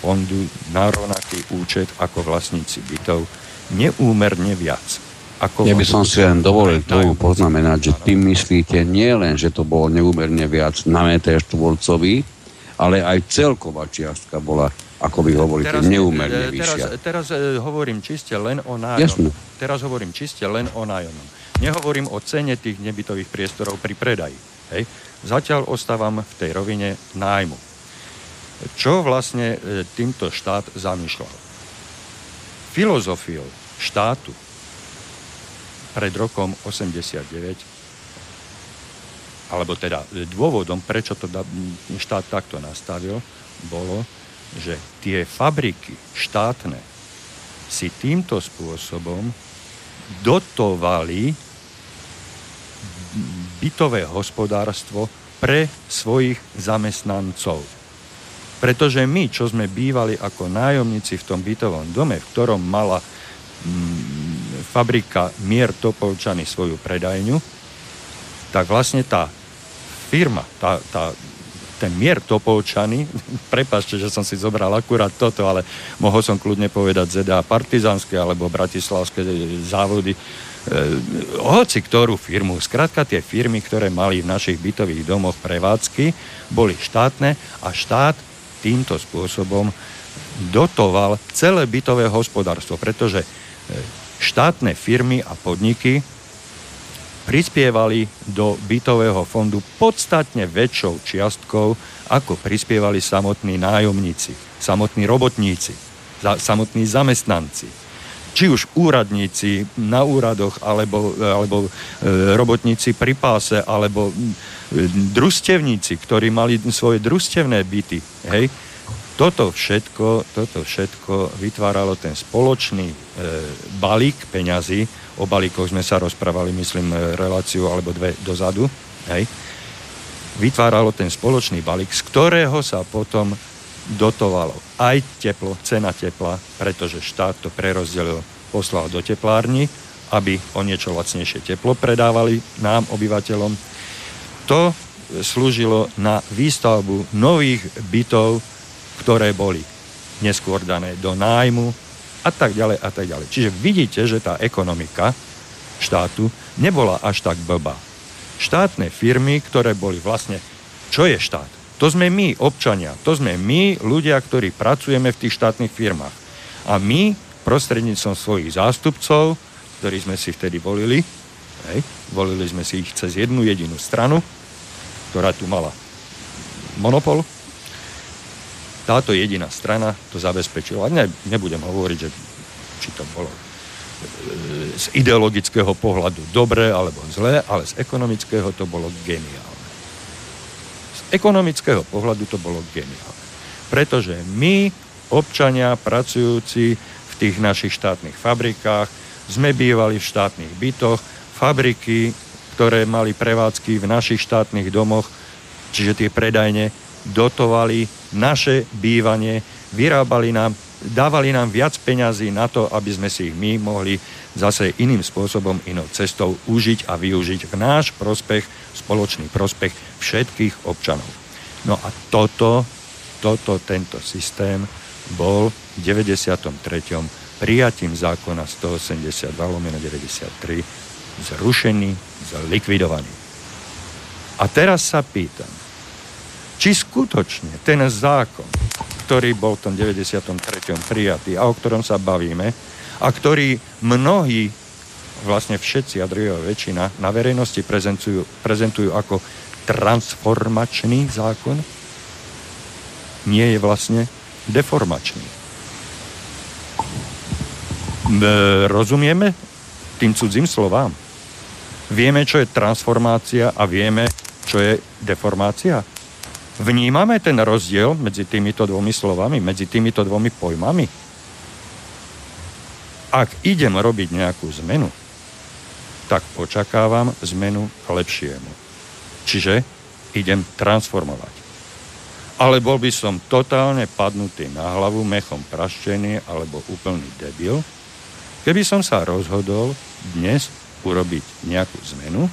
fondu na rovnaký účet ako vlastníci bytov neúmerne viac. Ako ja by som si len dovolil tomu poznamenať, že tým myslíte nie len, že to bolo neúmerne viac na meter štvorcový, ale aj celková čiastka bola, ako vy hovoríte, teraz, neúmerne teraz, vyššia. Teraz uh, hovorím čiste len o nájomnom. Teraz hovorím čiste len o nájomnom. Nehovorím o cene tých nebytových priestorov pri predaji. Hej. Zatiaľ ostávam v tej rovine nájmu. Čo vlastne e, týmto štát zamýšľal? Filozofiou štátu pred rokom 89, alebo teda dôvodom, prečo to štát takto nastavil, bolo, že tie fabriky štátne si týmto spôsobom dotovali bytové hospodárstvo pre svojich zamestnancov. Pretože my, čo sme bývali ako nájomníci v tom bytovom dome, v ktorom mala fabrika Mier Topolčany svoju predajňu, tak vlastne tá firma, tá, tá, ten Mier Topolčany, prepašte, že som si zobral akurát toto, ale mohol som kľudne povedať ZDA Partizanské alebo Bratislavské závody, E, hoci ktorú firmu. Skrátka tie firmy, ktoré mali v našich bytových domoch prevádzky, boli štátne a štát týmto spôsobom dotoval celé bytové hospodárstvo, pretože štátne firmy a podniky prispievali do bytového fondu podstatne väčšou čiastkou, ako prispievali samotní nájomníci, samotní robotníci, samotní zamestnanci či už úradníci na úradoch, alebo, alebo e, robotníci pri páse, alebo e, družstevníci, ktorí mali svoje družstevné byty. Hej? Toto všetko, toto všetko vytváralo ten spoločný e, balík peňazí. O balíkoch sme sa rozprávali, myslím, e, reláciu alebo dve dozadu. Hej? Vytváralo ten spoločný balík, z ktorého sa potom dotovalo aj teplo, cena tepla, pretože štát to prerozdelil, poslal do teplárny, aby o niečo lacnejšie teplo predávali nám, obyvateľom. To slúžilo na výstavbu nových bytov, ktoré boli neskôr dané do nájmu a tak ďalej a tak ďalej. Čiže vidíte, že tá ekonomika štátu nebola až tak blbá. Štátne firmy, ktoré boli vlastne... Čo je štát? To sme my, občania. To sme my, ľudia, ktorí pracujeme v tých štátnych firmách. A my, prostredníctvom svojich zástupcov, ktorí sme si vtedy volili, hej, volili sme si ich cez jednu jedinú stranu, ktorá tu mala monopol, táto jediná strana to zabezpečila. Ne, nebudem hovoriť, že či to bolo e, z ideologického pohľadu dobré alebo zlé, ale z ekonomického to bolo geniálne ekonomického pohľadu to bolo geniálne. Pretože my, občania pracujúci v tých našich štátnych fabrikách, sme bývali v štátnych bytoch, fabriky, ktoré mali prevádzky v našich štátnych domoch, čiže tie predajne dotovali naše bývanie, vyrábali nám, dávali nám viac peňazí na to, aby sme si ich my mohli zase iným spôsobom, inou cestou užiť a využiť v náš prospech, spoločný prospech všetkých občanov. No a toto, toto, tento systém bol v 93. prijatím zákona 182 lomeno 93 zrušený, zlikvidovaný. A teraz sa pýtam, či skutočne ten zákon, ktorý bol v tom 93. prijatý a o ktorom sa bavíme, a ktorý mnohí, vlastne všetci a druhá väčšina na verejnosti prezentujú, prezentujú ako transformačný zákon, nie je vlastne deformačný. Rozumieme tým cudzím slovám? Vieme, čo je transformácia a vieme, čo je deformácia? Vnímame ten rozdiel medzi týmito dvomi slovami, medzi týmito dvomi pojmami? Ak idem robiť nejakú zmenu, tak očakávam zmenu k lepšiemu. Čiže idem transformovať. Ale bol by som totálne padnutý na hlavu, mechom praštený alebo úplný debil, keby som sa rozhodol dnes urobiť nejakú zmenu,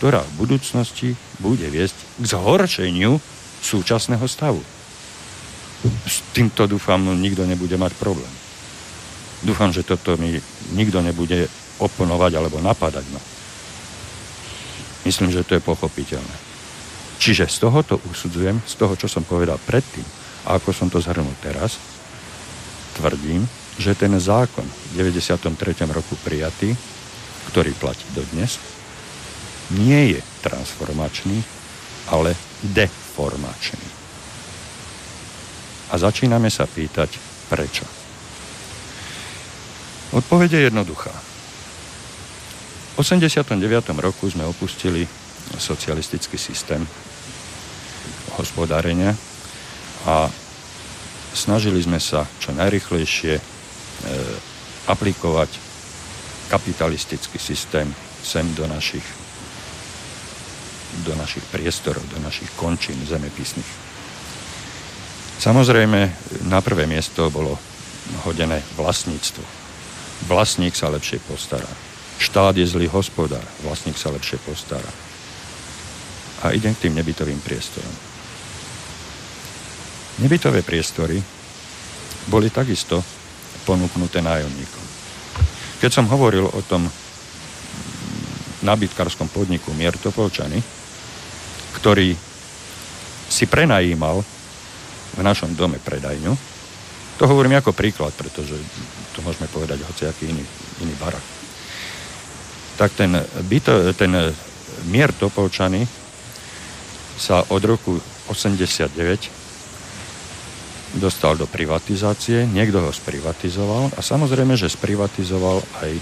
ktorá v budúcnosti bude viesť k zhoršeniu súčasného stavu. S týmto dúfam, nikto nebude mať problém. Dúfam, že toto mi nikto nebude oponovať alebo napadať ma. Myslím, že to je pochopiteľné. Čiže z tohoto usudzujem, z toho, čo som povedal predtým a ako som to zhrnul teraz, tvrdím, že ten zákon v 93. roku prijatý, ktorý platí dodnes, nie je transformačný, ale deformačný. A začíname sa pýtať, prečo. Odpovede je jednoduchá. V 89. roku sme opustili socialistický systém hospodárenia a snažili sme sa čo najrychlejšie e, aplikovať kapitalistický systém sem do našich, do našich priestorov, do našich končín zemepisných. Samozrejme, na prvé miesto bolo hodené vlastníctvo. Vlastník sa lepšie postará. Štát je zlý hospodár, vlastník sa lepšie postará. A idem k tým nebytovým priestorom. Nebytové priestory boli takisto ponúknuté nájomníkom. Keď som hovoril o tom nabytkarskom podniku Mier Topolčany, ktorý si prenajímal v našom dome predajňu, to hovorím ako príklad, pretože to môžeme povedať aký iný, iný barak. Tak ten, byto, ten Mier Topolčany sa od roku 89 dostal do privatizácie, niekto ho sprivatizoval a samozrejme, že sprivatizoval aj,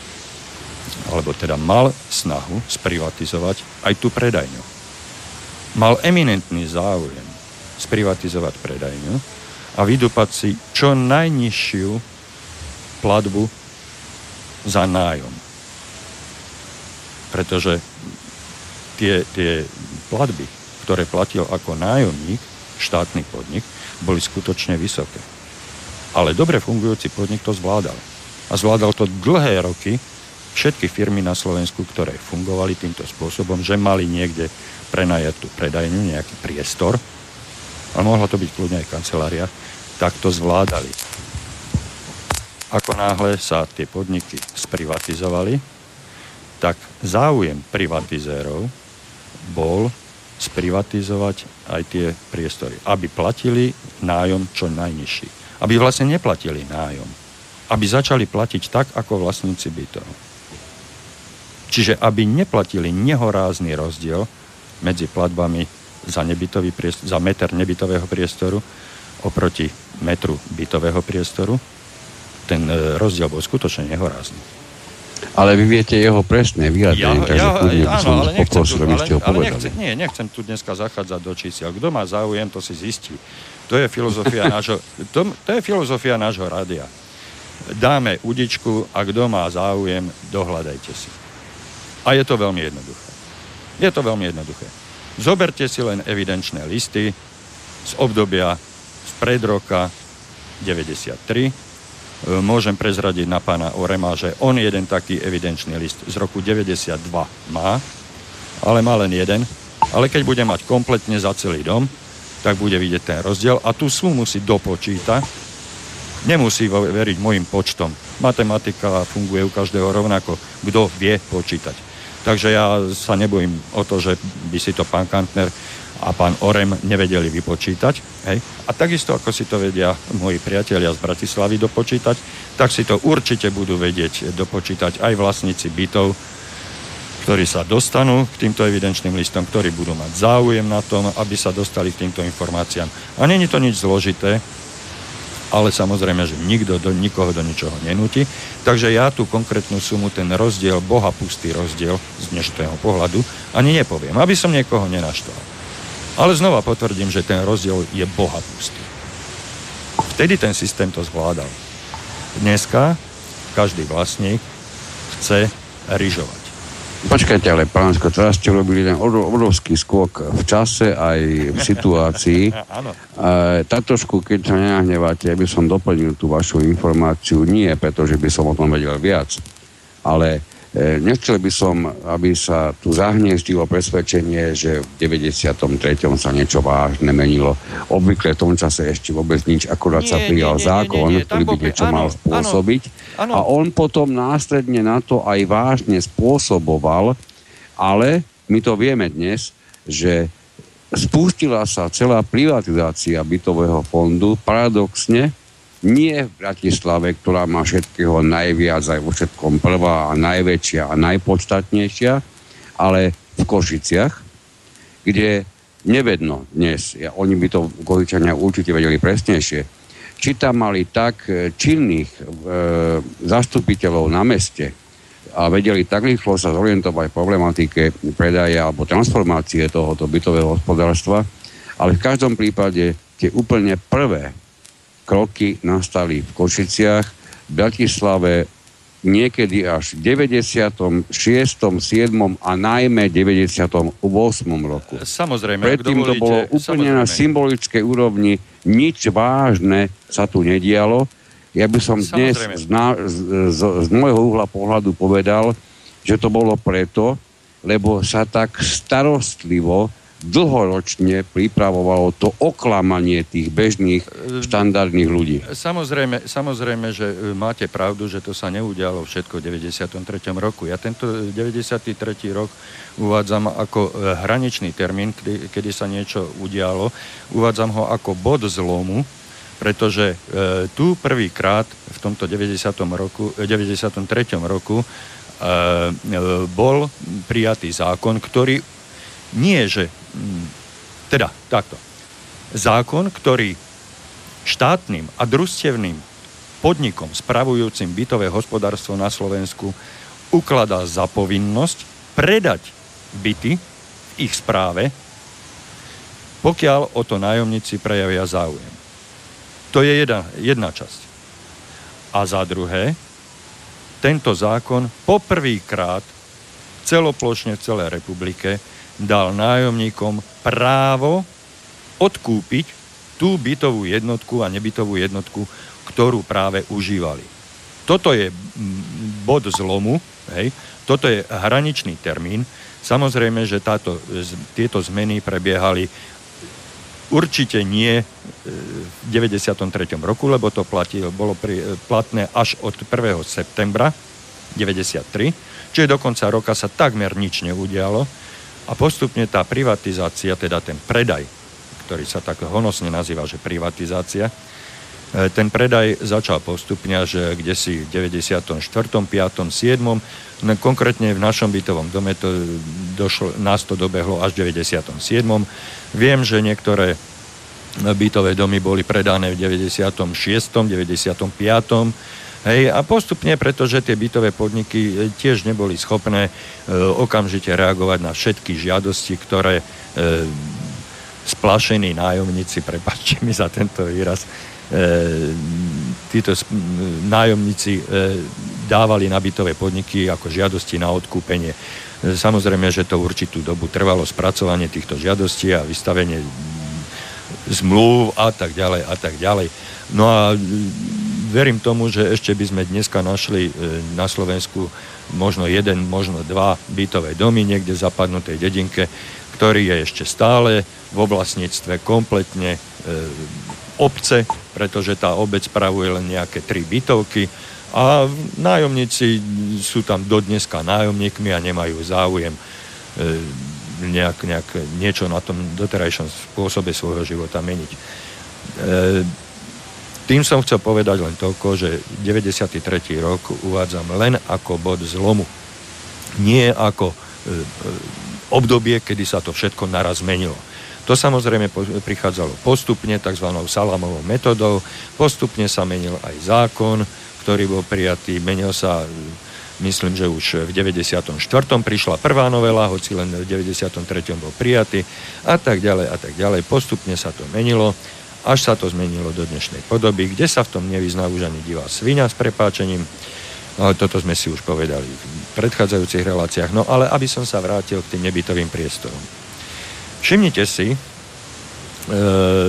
alebo teda mal snahu sprivatizovať aj tú predajňu. Mal eminentný záujem sprivatizovať predajňu a vydupať si čo najnižšiu platbu za nájom. Pretože tie, tie platby, ktoré platil ako nájomník, štátny podnik, boli skutočne vysoké. Ale dobre fungujúci podnik to zvládal. A zvládal to dlhé roky všetky firmy na Slovensku, ktoré fungovali týmto spôsobom, že mali niekde prenajatú predajňu, nejaký priestor, ale mohla to byť kľudne aj kancelária, tak to zvládali. Ako náhle sa tie podniky sprivatizovali, tak záujem privatizérov bol sprivatizovať aj tie priestory, aby platili nájom čo najnižší. Aby vlastne neplatili nájom. Aby začali platiť tak, ako vlastníci bytov. Čiže aby neplatili nehorázny rozdiel medzi platbami za, nebytový priestor, za meter nebytového priestoru oproti metru bytového priestoru, ten e, rozdiel bol skutočne nehorázny. Ale vy viete jeho presné vyjadrenie, ja, takže ja, kľudne by som ale poprosil, aby ste ho povedali. nechcem, nie, nechcem tu dneska zachádzať do čísiel. Kto má záujem, to si zistí. To je filozofia nášho, to, to je filozofia nášho rádia. Dáme udičku a kto má záujem, dohľadajte si. A je to veľmi jednoduché. Je to veľmi jednoduché. Zoberte si len evidenčné listy z obdobia z pred roka 93, E, môžem prezradiť na pána Orema, že on jeden taký evidenčný list z roku 92 má, ale má len jeden. Ale keď bude mať kompletne za celý dom, tak bude vidieť ten rozdiel a tú sumu si dopočíta. Nemusí veriť môjim počtom. Matematika funguje u každého rovnako, kto vie počítať. Takže ja sa nebojím o to, že by si to pán Kantner a pán Orem nevedeli vypočítať. Hej? A takisto, ako si to vedia moji priatelia z Bratislavy dopočítať, tak si to určite budú vedieť dopočítať aj vlastníci bytov, ktorí sa dostanú k týmto evidenčným listom, ktorí budú mať záujem na tom, aby sa dostali k týmto informáciám. A není to nič zložité, ale samozrejme, že nikto do nikoho do ničoho nenúti. Takže ja tú konkrétnu sumu, ten rozdiel, boha pustý rozdiel z dnešného pohľadu, ani nepoviem, aby som niekoho nenaštval. Ale znova potvrdím, že ten rozdiel je boha pustý. Vtedy ten systém to zvládal. Dneska každý vlastník chce ryžovať. Počkajte, ale pánsko, teraz ste robili ten obrovský skok v čase aj v situácii. Áno. Tatošku, keď sa nenahneváte, ja by som doplnil tú vašu informáciu, nie preto, že by som o tom vedel viac, ale E, nechcel by som, aby sa tu zahniezdilo presvedčenie, že v 93. sa niečo vážne menilo. Obvykle v tom čase ešte vôbec nič, akorát nie, sa prijal nie, nie, zákon, nie, nie, nie. ktorý by niečo áno, mal spôsobiť. Áno, áno. A on potom následne na to aj vážne spôsoboval, ale my to vieme dnes, že spustila sa celá privatizácia bytového fondu paradoxne nie v Bratislave, ktorá má všetkého najviac aj vo všetkom prvá a najväčšia a najpodstatnejšia, ale v Košiciach, kde nevedno dnes, ja, oni by to Košičania určite vedeli presnejšie, či tam mali tak e, činných e, zastupiteľov na meste a vedeli tak rýchlo sa zorientovať v problematike predaja alebo transformácie tohoto bytového hospodárstva, ale v každom prípade tie úplne prvé kroky nastali v Košiciach, v Bratislave niekedy až v 96., 7. a najmä 98. roku. Samozrejme. Predtým to bolo úplne samozrejme. na symbolickej úrovni, nič vážne sa tu nedialo. Ja by som dnes z, na, z, z, z môjho uhla pohľadu povedal, že to bolo preto, lebo sa tak starostlivo dlhoročne pripravovalo to oklamanie tých bežných štandardných ľudí. Samozrejme, samozrejme, že e, máte pravdu, že to sa neudialo všetko v 93. roku. Ja tento 93. rok uvádzam ako e, hraničný termín, kedy, kedy sa niečo udialo. Uvádzam ho ako bod zlomu, pretože e, tu prvýkrát v tomto 90. Roku, 93. roku e, e, bol prijatý zákon, ktorý nie, že Mm. Teda, takto. Zákon, ktorý štátnym a družstevným podnikom spravujúcim bytové hospodárstvo na Slovensku ukladá za povinnosť predať byty v ich správe, pokiaľ o to nájomníci prejavia záujem. To je jedna, jedna časť. A za druhé, tento zákon poprvýkrát celoplošne v celej republike dal nájomníkom právo odkúpiť tú bytovú jednotku a nebytovú jednotku, ktorú práve užívali. Toto je bod zlomu, hej, toto je hraničný termín. Samozrejme, že táto, tieto zmeny prebiehali určite nie e, v 93. roku, lebo to platí, bolo pri, platné až od 1. septembra 93, čiže do konca roka sa takmer nič neudialo a postupne tá privatizácia, teda ten predaj, ktorý sa tak honosne nazýva, že privatizácia, e, ten predaj začal postupne že kde si v 94., 5., 7., no konkrétne v našom bytovom dome to došlo, nás to dobehlo až v 97. Viem, že niektoré bytové domy boli predané v 96., 95., Hej, a postupne, pretože tie bytové podniky e, tiež neboli schopné e, okamžite reagovať na všetky žiadosti, ktoré e, splašení nájomníci, prepačte mi za tento výraz, e, títo nájomníci e, dávali na bytové podniky ako žiadosti na odkúpenie. Samozrejme, že to určitú dobu trvalo spracovanie týchto žiadostí a vystavenie zmluv a tak ďalej a tak ďalej. No a verím tomu, že ešte by sme dneska našli e, na Slovensku možno jeden, možno dva bytové domy niekde v zapadnutej dedinke, ktorý je ešte stále v oblasníctve kompletne e, obce, pretože tá obec spravuje len nejaké tri bytovky a nájomníci sú tam dodneska nájomníkmi a nemajú záujem e, nejak, nejak niečo na tom doterajšom spôsobe svojho života meniť. E, tým som chcel povedať len toľko, že 93. rok uvádzam len ako bod zlomu. Nie ako e, e, obdobie, kedy sa to všetko naraz zmenilo. To samozrejme prichádzalo postupne, tzv. salamovou metodou. Postupne sa menil aj zákon, ktorý bol prijatý. Menil sa, myslím, že už v 94. prišla prvá novela, hoci len v 93. bol prijatý a tak ďalej a tak ďalej. Postupne sa to menilo až sa to zmenilo do dnešnej podoby, kde sa v tom nevyzná už ani divá svinia s prepáčením. Ale toto sme si už povedali v predchádzajúcich reláciách. No ale aby som sa vrátil k tým nebytovým priestorom. Všimnite si, e,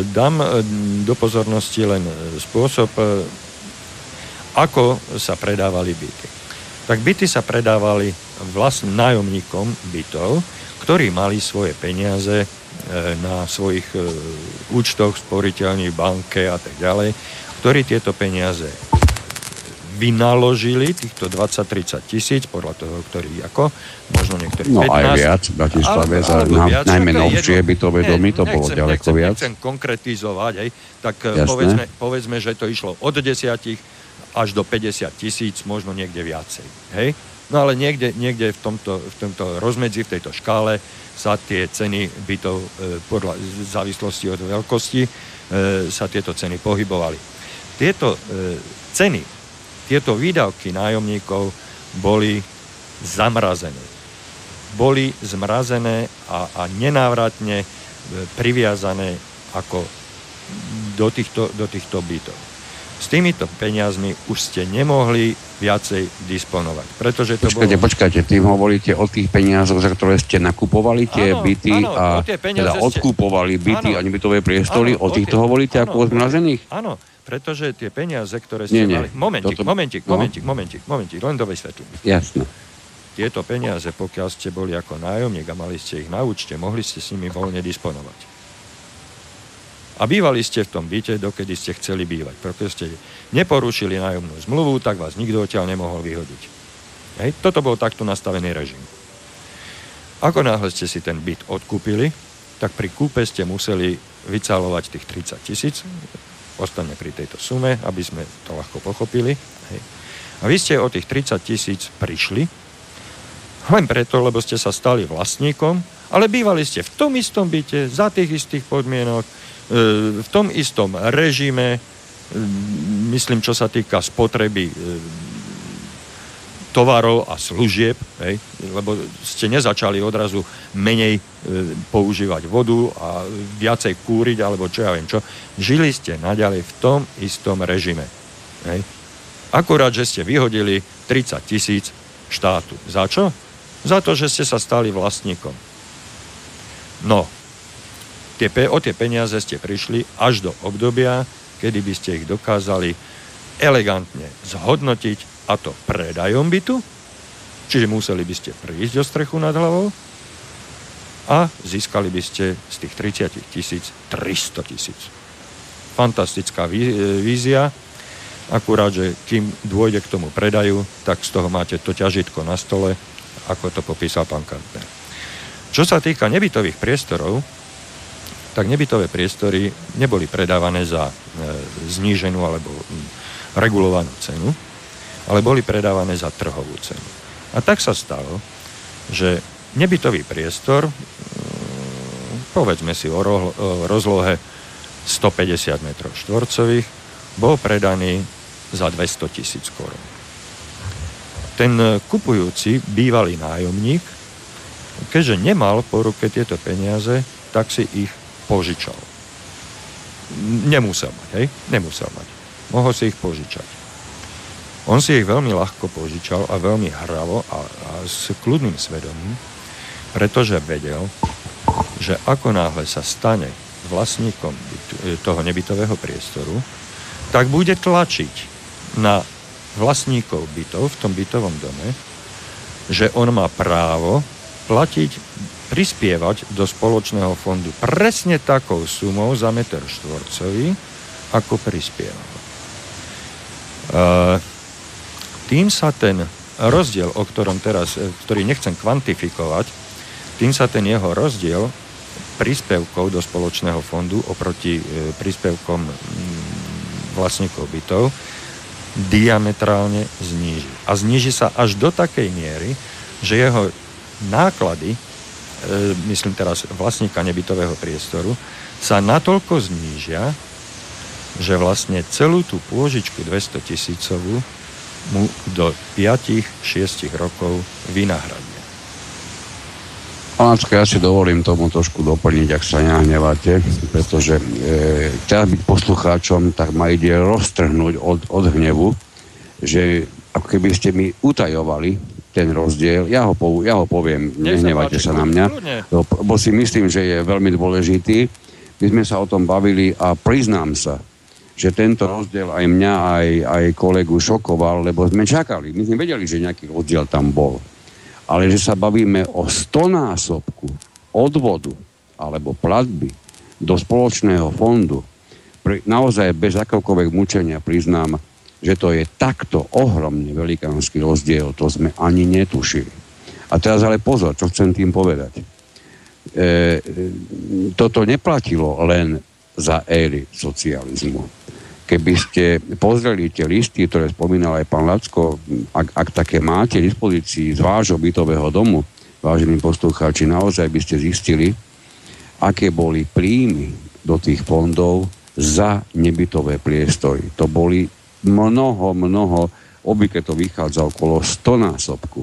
dám e, do pozornosti len spôsob, e, ako sa predávali byty. Tak byty sa predávali vlastným nájomníkom bytov, ktorí mali svoje peniaze na svojich účtoch, sporiteľných banke a tak ďalej, ktorí tieto peniaze vynaložili týchto 20-30 tisíc, podľa toho, ktorý ako, možno niektorí no, 15. No aj viac, Bratislave, za, najmä novšie bytové domy, to bolo ďaleko nechcem, viac. Nechcem konkretizovať, hej, tak eh, povedzme, povedzme, že to išlo od 10 až do 50 tisíc, možno niekde viacej. Hej? No ale niekde, niekde v, tomto, v tomto rozmedzi, v tejto škále sa tie ceny bytov e, podľa závislosti od veľkosti e, sa tieto ceny pohybovali. Tieto e, ceny tieto výdavky nájomníkov boli zamrazené. Boli zmrazené a, a nenávratne priviazané ako do týchto, do týchto bytov. S týmito peniazmi už ste nemohli viacej disponovať. Pretože to počkajte, bolo... počkajte, tým hovoríte o tých peniazoch, za ktoré ste nakupovali tie áno, byty áno, a teda ste... odkúpovali byty áno, a nebytové priestory, áno, o týchto tie... hovoríte áno, ako o zmrazených? Áno, pretože tie peniaze, ktoré ste nie, mali... Momentik, toto... momentik, no? momentik, momentik, momentik, len do vysvetlím. Jasne. Tieto peniaze, pokiaľ ste boli ako nájomník a mali ste ich na účte, mohli ste s nimi voľne disponovať. A bývali ste v tom byte, dokedy ste chceli bývať. Pretože ste neporušili nájomnú zmluvu, tak vás nikto odtiaľ nemohol vyhodiť. Hej? Toto bol takto nastavený režim. Ako náhle ste si ten byt odkúpili, tak pri kúpe ste museli vycalovať tých 30 tisíc, ostane pri tejto sume, aby sme to ľahko pochopili. Hej. A vy ste o tých 30 tisíc prišli, len preto, lebo ste sa stali vlastníkom, ale bývali ste v tom istom byte, za tých istých podmienok, v tom istom režime, e, myslím, čo sa týka spotreby e, tovarov a služieb, hej, lebo ste nezačali odrazu menej e, používať vodu a viacej kúriť, alebo čo ja viem čo. Žili ste naďalej v tom istom režime. Hej. Akurát, že ste vyhodili 30 tisíc štátu. Za čo? Za to, že ste sa stali vlastníkom. No, tie, o tie peniaze ste prišli až do obdobia, kedy by ste ich dokázali elegantne zhodnotiť a to predajom bytu, čiže museli by ste prísť o strechu nad hlavou a získali by ste z tých 30 tisíc 300 tisíc. Fantastická vízia, akurát, že kým dôjde k tomu predaju, tak z toho máte to ťažitko na stole, ako to popísal pán Kantner. Čo sa týka nebytových priestorov, tak nebytové priestory neboli predávané za e, zníženú alebo regulovanú cenu, ale boli predávané za trhovú cenu. A tak sa stalo, že nebytový priestor, mm, povedzme si o, rozlohe 150 m štvorcových, bol predaný za 200 tisíc korún. Ten kupujúci, bývalý nájomník, keďže nemal po ruke tieto peniaze, tak si ich požičal. Nemusel mať, hej? Nemusel mať. Mohol si ich požičať. On si ich veľmi ľahko požičal a veľmi hravo a, a s kľudným svedomím, pretože vedel, že ako náhle sa stane vlastníkom toho nebytového priestoru, tak bude tlačiť na vlastníkov bytov v tom bytovom dome, že on má právo platiť, prispievať do spoločného fondu presne takou sumou za meter štvorcový, ako prispieval. Uh, tým sa ten rozdiel, o ktorom teraz, e, ktorý nechcem kvantifikovať, tým sa ten jeho rozdiel príspevkov do spoločného fondu oproti e, príspevkom vlastníkov bytov diametrálne zníži. A zníži sa až do takej miery, že jeho náklady, e, myslím teraz vlastníka nebytového priestoru, sa natoľko znížia, že vlastne celú tú pôžičku 200 tisícovú mu do 5-6 rokov vynahradia. Pánačka, ja si dovolím tomu trošku doplniť, ak sa nehnevate, pretože e, teraz byť poslucháčom, tak ma ide roztrhnúť od, od hnevu, že ako keby ste mi utajovali ten rozdiel. Ja ho, po, ja ho poviem, nehnevajte sa na mňa, lebo si myslím, že je veľmi dôležitý. My sme sa o tom bavili a priznám sa, že tento rozdiel aj mňa, aj, aj kolegu šokoval, lebo sme čakali. My sme vedeli, že nejaký rozdiel tam bol. Ale že sa bavíme o stonásobku odvodu alebo platby do spoločného fondu, pri, naozaj bez akokoľvek mučenia priznám, že to je takto ohromne velikánsky rozdiel, to sme ani netušili. A teraz ale pozor, čo chcem tým povedať. E, toto neplatilo len za éry socializmu. Keby ste pozreli tie listy, ktoré spomínal aj pán Lacko, ak, ak také máte dispozícii z vášho bytového domu, vážení poslucháči, naozaj by ste zistili, aké boli príjmy do tých fondov za nebytové priestory. To boli mnoho, mnoho, obvykle to vychádza okolo 100 násobku.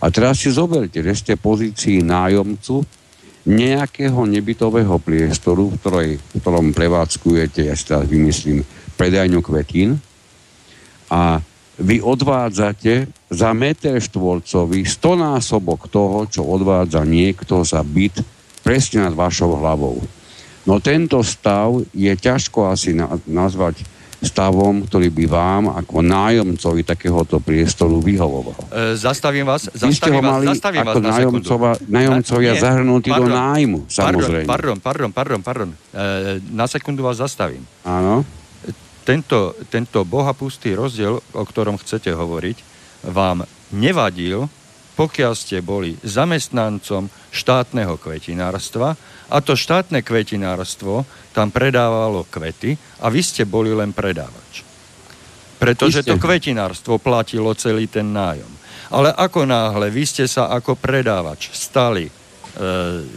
A teraz si zoberte, že ste pozícii nájomcu nejakého nebytového priestoru, v, ktorej, v ktorom prevádzkujete, ja si teraz vymyslím, predajňu kvetín a vy odvádzate za meter štvorcový 100 násobok toho, čo odvádza niekto za byt presne nad vašou hlavou. No tento stav je ťažko asi na, nazvať stavom, ktorý by vám ako nájomcovi takéhoto priestoru vyhovoval. E, zastavím vás, zastavím vás, zastavím ako vás nájomcova, nájomcovia na, zahrnutí do nájmu, samozrejme. Pardon, pardon, pardon, pardon. E, na sekundu vás zastavím. Áno. Tento, tento bohapustý rozdiel, o ktorom chcete hovoriť, vám nevadil, pokiaľ ste boli zamestnancom štátneho kvetinárstva a to štátne kvetinárstvo tam predávalo kvety a vy ste boli len predávač. Pretože to kvetinárstvo platilo celý ten nájom. Ale ako náhle vy ste sa ako predávač stali e,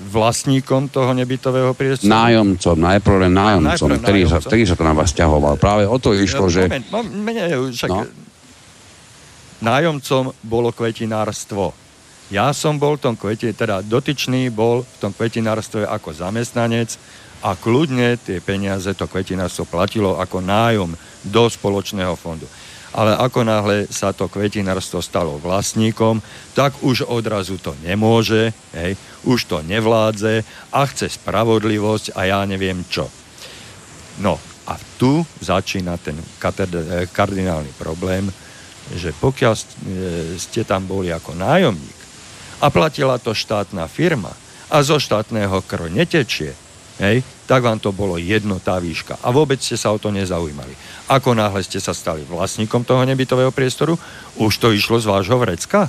vlastníkom toho nebytového priestoru. Nájomcom, najprv len nájomcom, najprv ktorý, nájomcom. Sa, ktorý sa to na vás ťahoval. Práve o to išlo, že... Moment, moment, však no. Nájomcom bolo kvetinárstvo ja som bol v tom kvete, teda dotyčný bol v tom kvetinárstve ako zamestnanec a kľudne tie peniaze to kvetinárstvo platilo ako nájom do spoločného fondu. Ale ako náhle sa to kvetinárstvo stalo vlastníkom, tak už odrazu to nemôže, hej, už to nevládze a chce spravodlivosť a ja neviem čo. No a tu začína ten eh, kardinálny problém, že pokiaľ ste tam boli ako nájomník, a platila to štátna firma a zo štátneho krv netečie, hej, tak vám to bolo jedno tá výška. A vôbec ste sa o to nezaujímali. Ako náhle ste sa stali vlastníkom toho nebytového priestoru, už to išlo z vášho vrecka.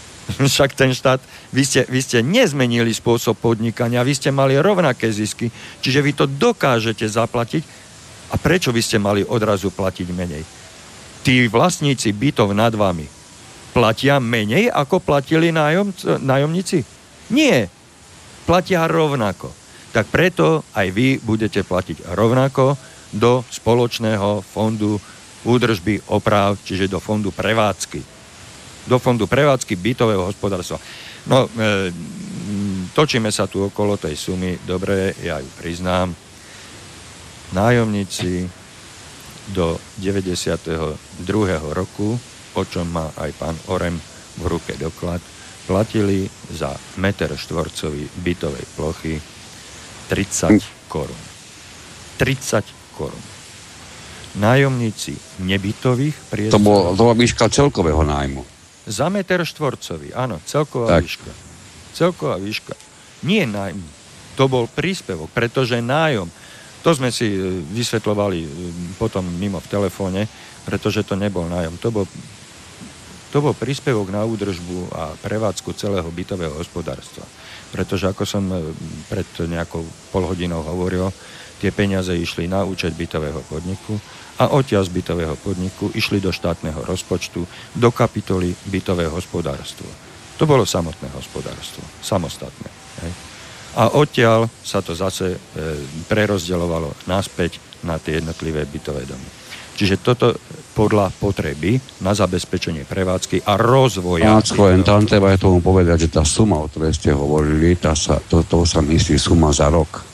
Však ten štát, vy ste, vy ste nezmenili spôsob podnikania, vy ste mali rovnaké zisky, čiže vy to dokážete zaplatiť. A prečo by ste mali odrazu platiť menej? Tí vlastníci bytov nad vami, platia menej, ako platili nájom, nájomníci? Nie. Platia rovnako. Tak preto aj vy budete platiť rovnako do spoločného fondu údržby oprav, čiže do fondu prevádzky. Do fondu prevádzky bytového hospodárstva. No, e, točíme sa tu okolo tej sumy, dobre, ja ju priznám. Nájomníci do 92. roku o čom má aj pán Orem v ruke doklad, platili za meter štvorcový bytovej plochy 30 korún. 30 korún. Nájomníci nebytových priestorov... To, bol, to bola výška celkového nájmu. Za meter štvorcový, áno, celková tak. výška. Celková výška. Nie nájmu. To bol príspevok, pretože nájom, to sme si e, vysvetlovali e, potom mimo v telefóne, pretože to nebol nájom, to bol to bol príspevok na údržbu a prevádzku celého bytového hospodárstva. Pretože ako som e, pred nejakou polhodinou hovoril, tie peniaze išli na účet bytového podniku a odtiaľ bytového podniku išli do štátneho rozpočtu, do kapitoly bytového hospodárstva. To bolo samotné hospodárstvo, samostatné. A odtiaľ sa to zase e, prerozdeľovalo naspäť na tie jednotlivé bytové domy. Čiže toto podľa potreby na zabezpečenie prevádzky a rozvoja. Nácko, len tam treba tomu povedať, že tá suma, o ktorej ste hovorili, tá sa, to, to sa myslí suma za rok.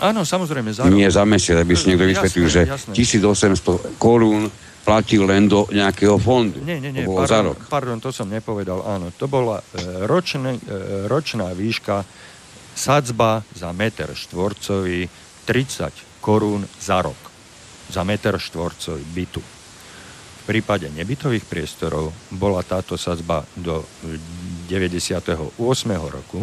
Áno, samozrejme, za rok. Nie za mesiac, aby si niekto vysvetlil, že jasné. 1800 korún platil len do nejakého fondu. Nie, nie, nie, to bolo pardon, za rok. pardon, to som nepovedal, áno. To bola e, ročne, e, ročná výška sadzba za meter štvorcový 30 korún za rok. Za meter štvorcový bytu. V prípade nebytových priestorov bola táto sadzba do 98. roku.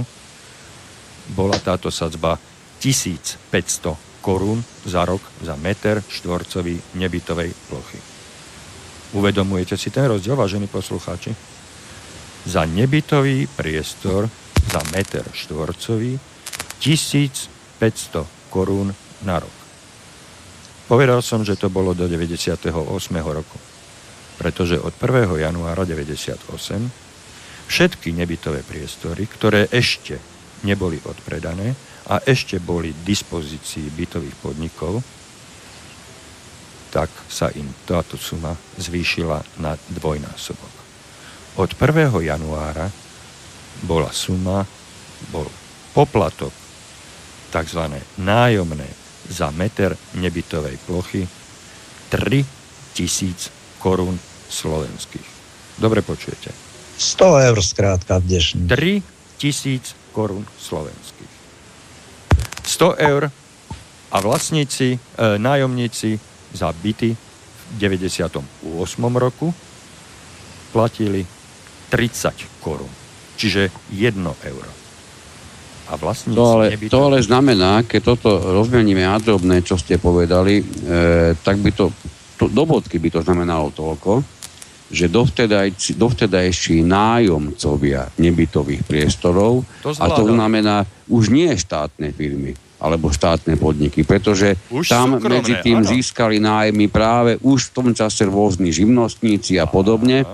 Bola táto sadzba 1500 korún za rok za meter štvorcový nebytovej plochy. Uvedomujete si ten rozdiel, vážení poslucháči? Za nebytový priestor za meter štvorcový 1500 korún na rok. Povedal som, že to bolo do 98. roku, pretože od 1. januára 98 všetky nebytové priestory, ktoré ešte neboli odpredané a ešte boli v dispozícii bytových podnikov, tak sa im táto suma zvýšila na dvojnásobok. Od 1. januára bola suma, bol poplatok, tzv. nájomné za meter nebytovej plochy 3000 korún slovenských. Dobre počujete? 100 eur skrátka v dnešní. 3000 korún slovenských. 100 eur a vlastníci, e, nájomníci za byty v 98. roku platili 30 korún, čiže 1 euro. A vlastníci To ale, nebytov- to ale znamená, keď toto rozmeníme na drobné, čo ste povedali, e, tak by to, to, do bodky by to znamenalo toľko, že dovtedajší, dovtedajší nájomcovia nebytových priestorov, To a to znamená už nie štátne firmy, alebo štátne podniky, pretože Už tam súkromné, medzi tým áno. získali nájmy práve už v tom čase rôzni živnostníci a podobne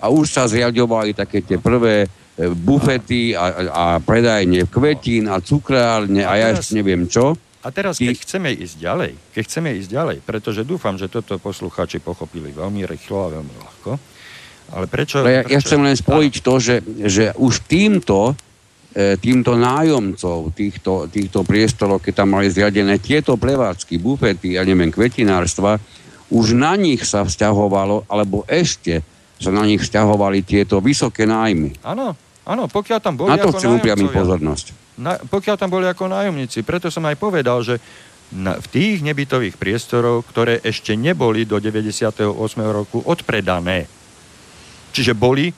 a už sa zriadovali také tie prvé bufety a, a predajne kvetín a cukrárne a, A ja ešte neviem čo. A teraz, keď chceme ísť ďalej, keď chceme ísť ďalej, pretože dúfam, že toto poslucháči pochopili veľmi rýchlo a veľmi ľahko, ale prečo... Ale ja, ja prečo? chcem len spojiť to, že, že už týmto, e, týmto nájomcov týchto, týchto priestorov, keď tam mali zriadené tieto prevádzky, bufety, ja neviem, kvetinárstva, už na nich sa vzťahovalo, alebo ešte sa na nich vzťahovali tieto vysoké nájmy. Áno, áno, pokiaľ tam boli Na to ako chcem upriamiť pozornosť. Na, pokiaľ tam boli ako nájomníci. Preto som aj povedal, že na, v tých nebytových priestorov, ktoré ešte neboli do 98. roku odpredané, čiže boli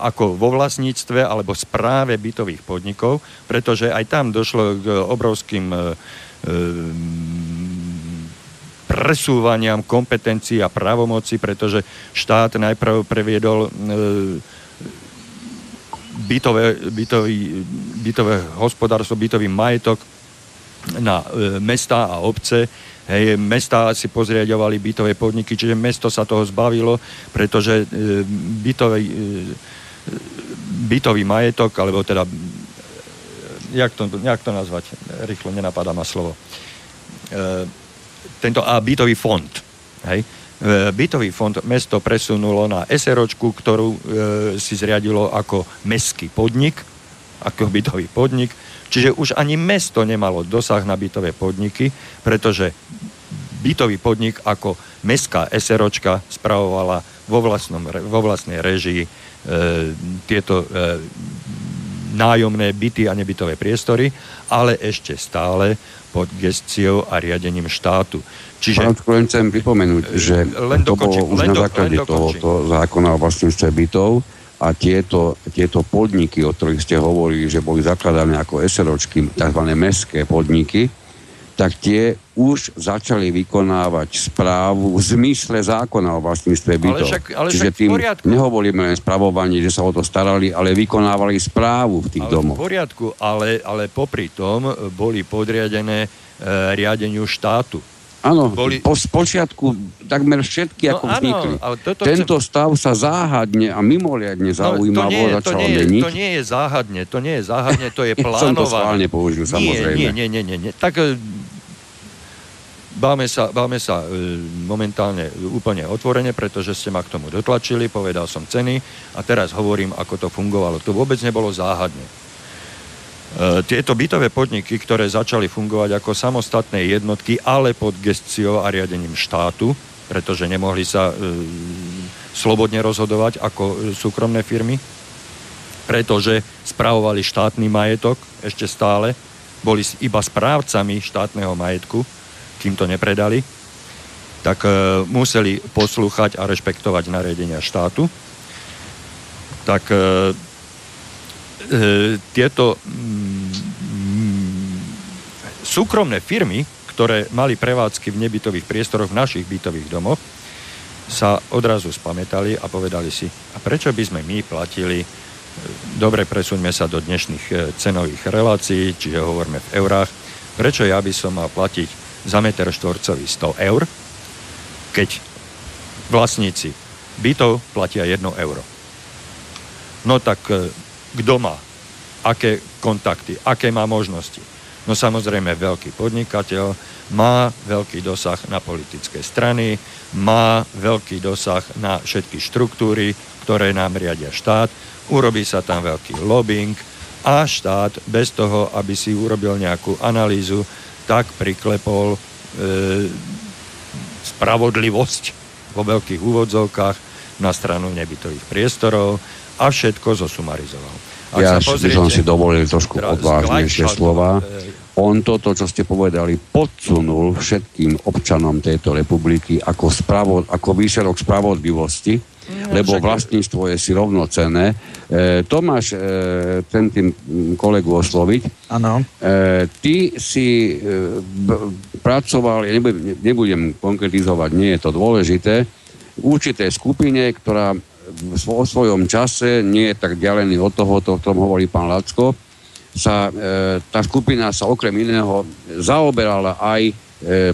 ako vo vlastníctve alebo správe bytových podnikov, pretože aj tam došlo k obrovským e, e, presúvaniam kompetencií a právomoci, pretože štát najprv previedol e, bytové, bytový, bytové hospodárstvo, bytový majetok na e, mesta a obce. Hej, mesta si pozriadovali bytové podniky, čiže mesto sa toho zbavilo, pretože e, bytový, e, bytový majetok, alebo teda, e, jak to, jak to nazvať, rýchlo nenapadá ma slovo. E, tento a bytový fond. Hej. E, Bytový fond mesto presunulo na SROčku, ktorú e, si zriadilo ako mestský podnik, ako bytový podnik. Čiže už ani mesto nemalo dosah na bytové podniky, pretože bytový podnik ako mestská SROčka spravovala vo, vlastnom, vo vlastnej režii e, tieto e, nájomné byty a nebytové priestory, ale ešte stále pod gestiou a riadením štátu. Čiže Pán len chcem pripomenúť, že len to bolo už len na do- základe dokončím. tohoto zákona o vlastníctve bytov a tieto, tieto podniky, o ktorých ste hovorili, že boli zakladané ako SROčky, tzv. mestské podniky, tak tie už začali vykonávať správu v zmysle zákona o vlastníctve bytov. však- ale Čiže však v tým nehovoríme len spravovanie, že sa o to starali, ale vykonávali správu v tých ale v domoch. poriadku, ale, ale popri tom boli podriadené e, riadeniu štátu. Áno, boli- po spočiatku takmer všetky No ako áno, vznikli. ale toto Tento stav sa záhadne a mimoriadne No, to, zaujímavo nie, je- to, začal nie, meniť. to nie je záhadne, to nie je záhadne, to je Som to plánované. schválne použil, samozrejme. Nie, nie, nie, nie, nie. Tak e, báme sa, báme sa e, momentálne úplne otvorene, pretože ste ma k tomu dotlačili, povedal som ceny a teraz hovorím, ako to fungovalo. To vôbec nebolo záhadne. E, Tieto bytové podniky, ktoré začali fungovať ako samostatné jednotky, ale pod gestiou a riadením štátu, pretože nemohli sa e, slobodne rozhodovať ako súkromné firmy, pretože spravovali štátny majetok ešte stále, boli iba správcami štátneho majetku, kým to nepredali, tak e, museli poslúchať a rešpektovať nariadenia štátu. Tak e, e, tieto súkromné firmy, ktoré mali prevádzky v nebytových priestoroch v našich bytových domoch, sa odrazu spamätali a povedali si, a prečo by sme my platili dobre, presuňme sa do dnešných e, cenových relácií, čiže hovoríme v eurách. Prečo ja by som mal platiť za meter štvorcový 100 eur, keď vlastníci bytov platia 1 euro? No tak e, kto má? Aké kontakty? Aké má možnosti? No samozrejme veľký podnikateľ má veľký dosah na politické strany, má veľký dosah na všetky štruktúry, ktoré nám riadia štát urobí sa tam veľký lobbying a štát bez toho, aby si urobil nejakú analýzu, tak priklepol e, spravodlivosť vo veľkých úvodzovkách na stranu nebytových priestorov a všetko zosumarizoval. Ak ja pozriete, som si dovolil trošku odvážnejšie slova. E, On toto, čo ste povedali, podsunul všetkým občanom tejto republiky ako, spravo, ako výsledok spravodlivosti, No, lebo vlastníctvo je si rovnocené. E, Tomáš, e, ten tým kolegu osloviť. Áno. E, ty si e, b, pracoval, ja nebudem, nebudem konkretizovať, nie je to dôležité, v určitej skupine, ktorá vo svojom čase, nie je tak ďalený od toho, o ktorom hovorí pán Lacko, sa, e, tá skupina sa okrem iného zaoberala aj e,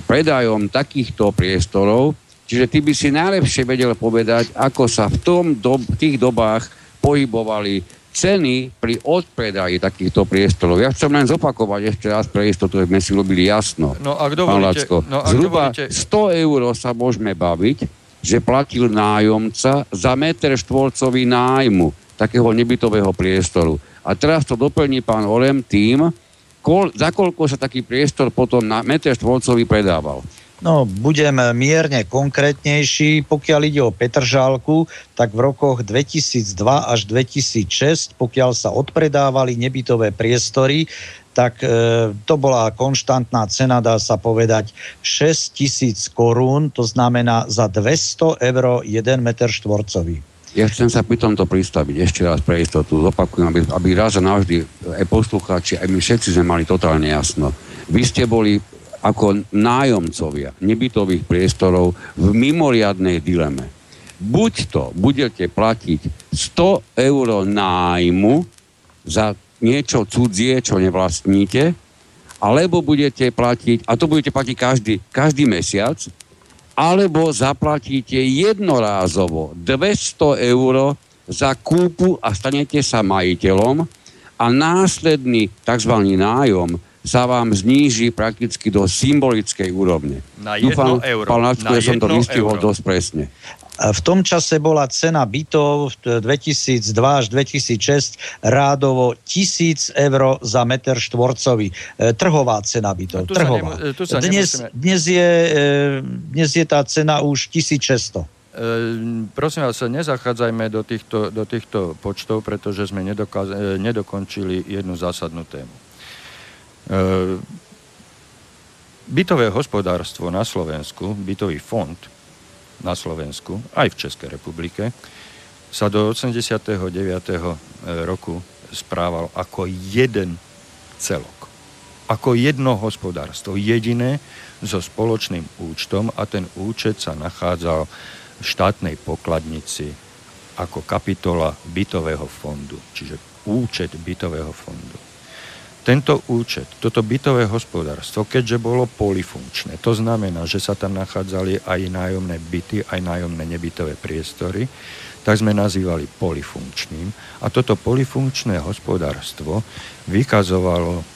predajom takýchto priestorov, Čiže ty by si najlepšie vedel povedať, ako sa v tom do, tých dobách pohybovali ceny pri odpredaji takýchto priestorov. Ja chcem len zopakovať ešte raz pre istotu, sme si robili jasno. No ak dovolíte, no, ak Zhruba dovolíte... 100 eur sa môžeme baviť, že platil nájomca za meter štvorcový nájmu takého nebytového priestoru. A teraz to doplní pán Olem tým, kol, za koľko sa taký priestor potom na meter štvorcový predával. No, budem mierne konkrétnejší. Pokiaľ ide o Petržálku, tak v rokoch 2002 až 2006, pokiaľ sa odpredávali nebytové priestory, tak e, to bola konštantná cena, dá sa povedať, 6 tisíc korún, to znamená za 200 eur 1 meter štvorcový. Ja chcem sa pri tomto pristaviť ešte raz pre istotu. Zopakujem, aby, aby raz a navždy aj poslucháči, aj my všetci sme mali totálne jasno. Vy ste boli ako nájomcovia nebytových priestorov v mimoriadnej dileme. Buď to budete platiť 100 eur nájmu za niečo cudzie, čo nevlastníte, alebo budete platiť, a to budete platiť každý, každý mesiac, alebo zaplatíte jednorázovo 200 eur za kúpu a stanete sa majiteľom a následný tzv. nájom sa vám zníži prakticky do symbolickej úrovne. Na jedno Dúfam, euro. Pán Lacko, ja som to vystihol dosť presne. V tom čase bola cena bytov 2002 až 2006 rádovo 1000 eur za meter štvorcový. E, trhová cena bytov. Trhová. Nemu, sa dnes, dnes, je, e, dnes je tá cena už 1600. E, prosím vás, nezachádzajme do týchto, do týchto počtov, pretože sme nedokaz- nedokončili jednu zásadnú tému. Ehm, bytové hospodárstvo na Slovensku, bytový fond na Slovensku, aj v Českej republike, sa do 89. E, roku správal ako jeden celok. Ako jedno hospodárstvo, jediné so spoločným účtom a ten účet sa nachádzal v štátnej pokladnici ako kapitola bytového fondu, čiže účet bytového fondu. Tento účet, toto bytové hospodárstvo, keďže bolo polifunkčné, to znamená, že sa tam nachádzali aj nájomné byty, aj nájomné nebytové priestory, tak sme nazývali polifunkčným. A toto polifunkčné hospodárstvo vykazovalo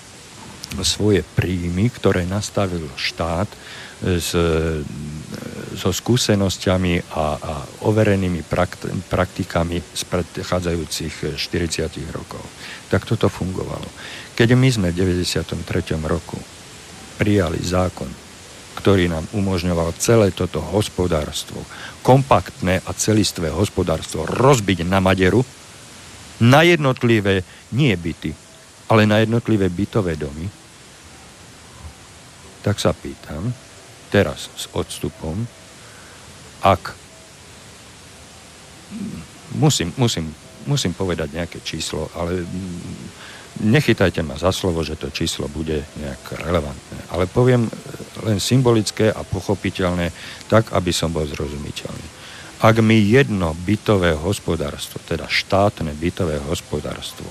svoje príjmy, ktoré nastavil štát s, so skúsenosťami a, a overenými praktikami z predchádzajúcich 40 rokov. Tak toto fungovalo. Keď my sme v 93. roku prijali zákon ktorý nám umožňoval celé toto hospodárstvo, kompaktné a celistvé hospodárstvo rozbiť na maderu, na jednotlivé, nie byty, ale na jednotlivé bytové domy, tak sa pýtam, teraz s odstupom, ak musím, musím, musím povedať nejaké číslo, ale nechytajte ma za slovo, že to číslo bude nejak relevantné, ale poviem len symbolické a pochopiteľné, tak, aby som bol zrozumiteľný. Ak mi jedno bytové hospodárstvo, teda štátne bytové hospodárstvo,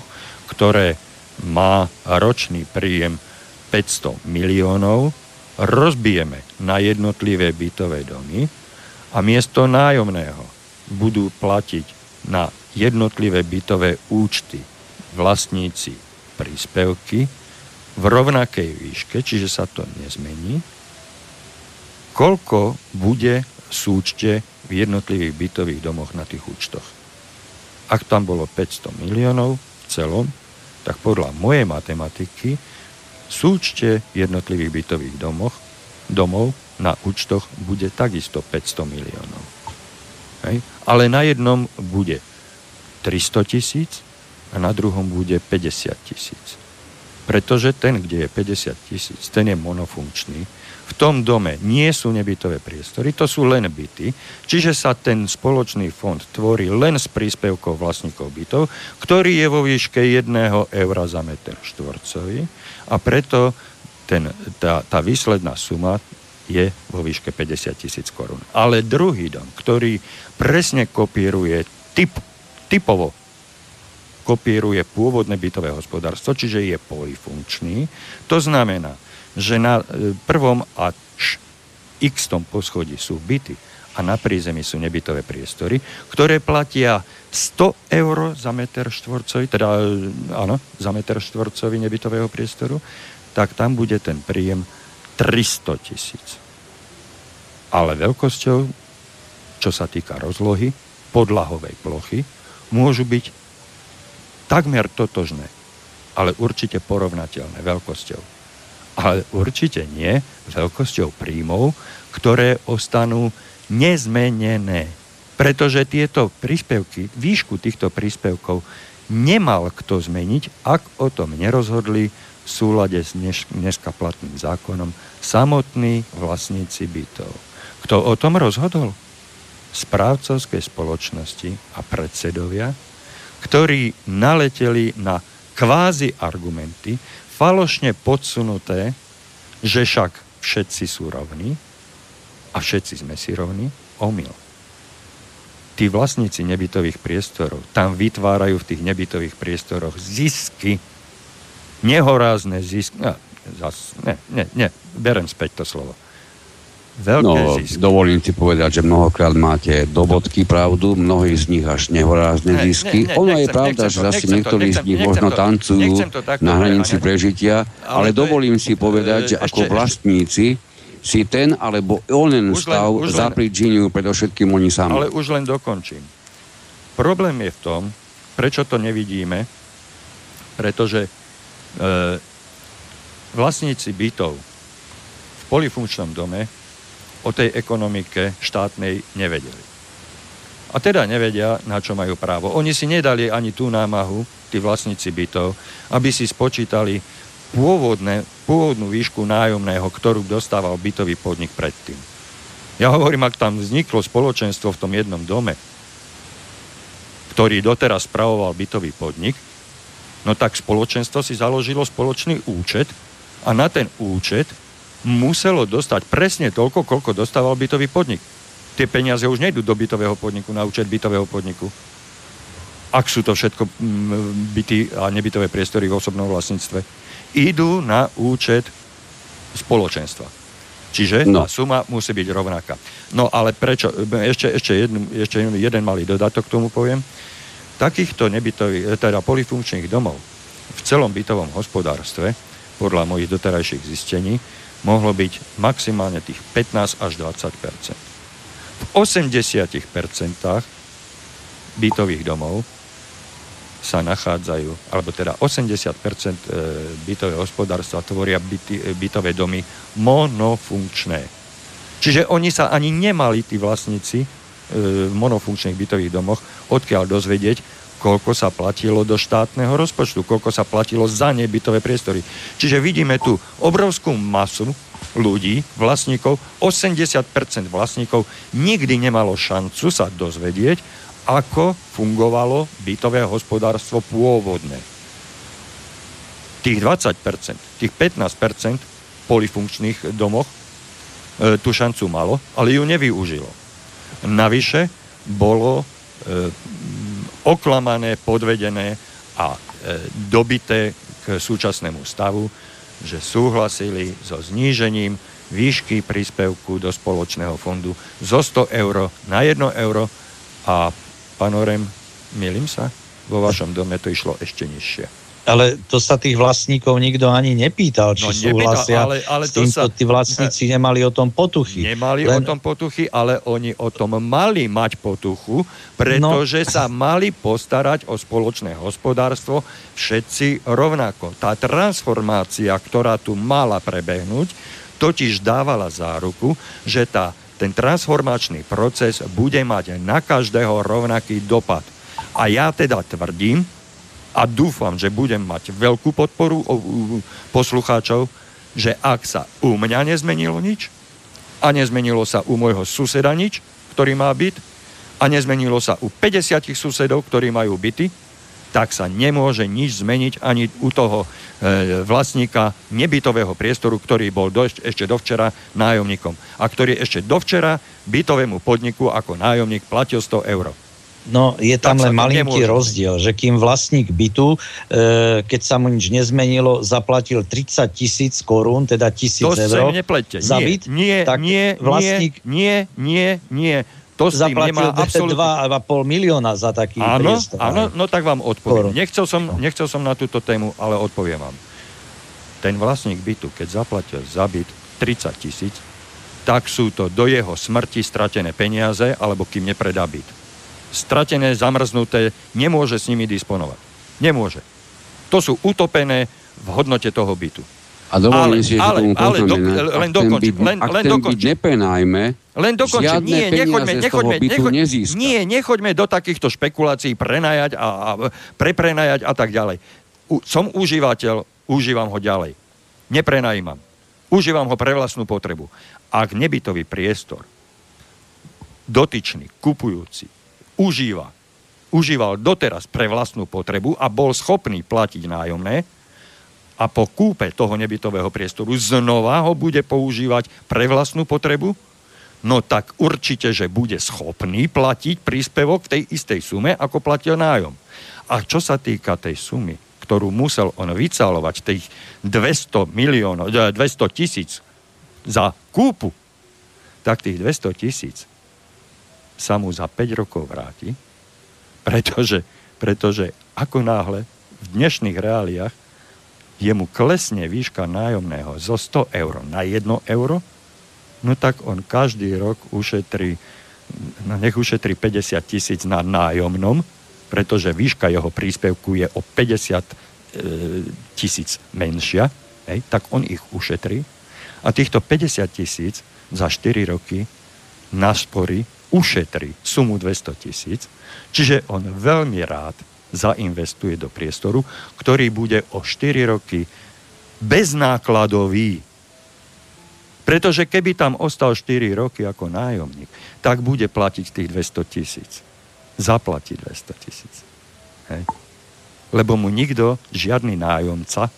ktoré má ročný príjem 500 miliónov, rozbijeme na jednotlivé bytové domy a miesto nájomného budú platiť na jednotlivé bytové účty vlastníci príspevky v rovnakej výške, čiže sa to nezmení, koľko bude súčte v jednotlivých bytových domoch na tých účtoch. Ak tam bolo 500 miliónov v celom, tak podľa mojej matematiky súčte jednotlivých bytových domoch, domov na účtoch bude takisto 500 miliónov. Hej? Ale na jednom bude 300 tisíc a na druhom bude 50 tisíc. Pretože ten, kde je 50 tisíc, ten je monofunkčný v tom dome nie sú nebytové priestory, to sú len byty, čiže sa ten spoločný fond tvorí len z príspevkov vlastníkov bytov, ktorý je vo výške 1 eura za meter štvorcový a preto ten, tá, tá výsledná suma je vo výške 50 tisíc korún. Ale druhý dom, ktorý presne kopíruje typ, typovo kopíruje pôvodné bytové hospodárstvo, čiže je polifunkčný, to znamená, že na e, prvom a x tom poschodí sú byty a na prízemí sú nebytové priestory, ktoré platia 100 eur za meter štvorcový, teda e, áno, za meter štvorcový nebytového priestoru, tak tam bude ten príjem 300 tisíc. Ale veľkosťou, čo sa týka rozlohy, podlahovej plochy, môžu byť takmer totožné, ale určite porovnateľné veľkosťou ale určite nie veľkosťou príjmov, ktoré ostanú nezmenené. Pretože tieto príspevky, výšku týchto príspevkov nemal kto zmeniť, ak o tom nerozhodli v súlade s dnes, dneska platným zákonom samotní vlastníci bytov. Kto o tom rozhodol? Správcovské spoločnosti a predsedovia, ktorí naleteli na kvázi argumenty, falošne podsunuté, že však všetci sú rovní a všetci sme si rovní, omyl. Tí vlastníci nebytových priestorov tam vytvárajú v tých nebytových priestoroch zisky, nehorázne zisky. No, zas, ne, ne, ne, berem späť to slovo Veľké no, zisky. dovolím si povedať, že mnohokrát máte do bodky pravdu, mnohí z nich až nehorázne zisky. Ne, ne, ono nechcem, je pravda, že zase niektorí z nich možno tancujú na hranici prežitia, ale, ale dovolím si povedať, že ako vlastníci si ten alebo onen stav zapričinujú predovšetkým oni sami. Ale už len dokončím. Problém je v tom, prečo to nevidíme, pretože e, vlastníci bytov v polifunkčnom dome o tej ekonomike štátnej nevedeli. A teda nevedia, na čo majú právo. Oni si nedali ani tú námahu, tí vlastníci bytov, aby si spočítali pôvodné, pôvodnú výšku nájomného, ktorú dostával bytový podnik predtým. Ja hovorím, ak tam vzniklo spoločenstvo v tom jednom dome, ktorý doteraz spravoval bytový podnik, no tak spoločenstvo si založilo spoločný účet a na ten účet muselo dostať presne toľko, koľko dostával bytový podnik. Tie peniaze už nejdú do bytového podniku, na účet bytového podniku. Ak sú to všetko mm, byty a nebytové priestory v osobnom vlastníctve. Idú na účet spoločenstva. Čiže no. tá suma musí byť rovnaká. No ale prečo? Ešte, ešte, jeden, ešte jeden malý dodatok k tomu poviem. Takýchto nebytových, teda polifunkčných domov v celom bytovom hospodárstve, podľa mojich doterajších zistení, mohlo byť maximálne tých 15 až 20% V 80% bytových domov sa nachádzajú, alebo teda 80 e, bytové hospodárstva tvoria byty, e, bytové domy monofunkčné. Čiže oni sa ani nemali, tí vlastníci, e, v monofunkčných bytových domoch, odkiaľ dozvedieť, koľko sa platilo do štátneho rozpočtu, koľko sa platilo za nebytové priestory. Čiže vidíme tu obrovskú masu ľudí, vlastníkov, 80% vlastníkov nikdy nemalo šancu sa dozvedieť, ako fungovalo bytové hospodárstvo pôvodné. Tých 20%, tých 15% polifunkčných domoch e, tú šancu malo, ale ju nevyužilo. Navyše bolo e, oklamané, podvedené a e, dobité k súčasnému stavu, že súhlasili so znížením výšky príspevku do spoločného fondu zo 100 eur na 1 euro. A panorem, milím sa, vo vašom dome to išlo ešte nižšie ale to sa tých vlastníkov nikto ani nepýtal, či no, súhlasia ale, ale s týmto, sa... tí vlastníci nemali o tom potuchy. Nemali Len... o tom potuchy, ale oni o tom mali mať potuchu, pretože no. sa mali postarať o spoločné hospodárstvo všetci rovnako. Tá transformácia, ktorá tu mala prebehnúť, totiž dávala záruku, že tá, ten transformačný proces bude mať na každého rovnaký dopad. A ja teda tvrdím, a dúfam, že budem mať veľkú podporu poslucháčov, že ak sa u mňa nezmenilo nič a nezmenilo sa u môjho suseda nič, ktorý má byt a nezmenilo sa u 50 susedov, ktorí majú byty, tak sa nemôže nič zmeniť ani u toho e, vlastníka nebytového priestoru, ktorý bol do, ešte dovčera nájomníkom a ktorý ešte dovčera bytovému podniku ako nájomník platil 100 eur. No, je tam len malinký rozdiel, že kým vlastník bytu, e, keď sa mu nič nezmenilo, zaplatil 30 tisíc korún, teda tisíc eur za byt, nie, tak nie, vlastník... Nie, nie, nie, to s tým nemá absolútne... 2,5 milióna za taký áno, priestor. Áno, no tak vám odpoviem. Nechcel som, nechcel som na túto tému, ale odpoviem vám. Ten vlastník bytu, keď zaplatil za byt 30 tisíc, tak sú to do jeho smrti stratené peniaze, alebo kým nepredá byt stratené, zamrznuté, nemôže s nimi disponovať. Nemôže. To sú utopené v hodnote toho bytu. A dovolím si, ale, ale do, len dokončiť. Len, len dokončiť. nepenajme, len dokončiť. Nie, nechoďme, nechoďme, nechoď, nie, nechoďme do takýchto špekulácií prenajať a, a preprenajať a tak ďalej. U, som užívateľ, užívam ho ďalej. Neprenajímam. Užívam ho pre vlastnú potrebu. Ak nebytový priestor dotyčný, kupujúci, užíva, užíval doteraz pre vlastnú potrebu a bol schopný platiť nájomné a po kúpe toho nebytového priestoru znova ho bude používať pre vlastnú potrebu, no tak určite, že bude schopný platiť príspevok v tej istej sume, ako platil nájom. A čo sa týka tej sumy, ktorú musel on vycalovať, tých 200 miliónov, 200 eh, tisíc za kúpu, tak tých 200 tisíc sa mu za 5 rokov vráti, pretože, pretože ako náhle v dnešných reáliách jemu klesne výška nájomného zo 100 eur na 1 euro, no tak on každý rok ušetrí, no nech ušetrí 50 tisíc na nájomnom, pretože výška jeho príspevku je o 50 e, tisíc menšia, hej, tak on ich ušetrí. A týchto 50 tisíc za 4 roky nasporí ušetrí sumu 200 tisíc, čiže on veľmi rád zainvestuje do priestoru, ktorý bude o 4 roky beznákladový. Pretože keby tam ostal 4 roky ako nájomník, tak bude platiť tých 200 tisíc. Zaplatí 200 tisíc. Lebo mu nikto, žiadny nájomca,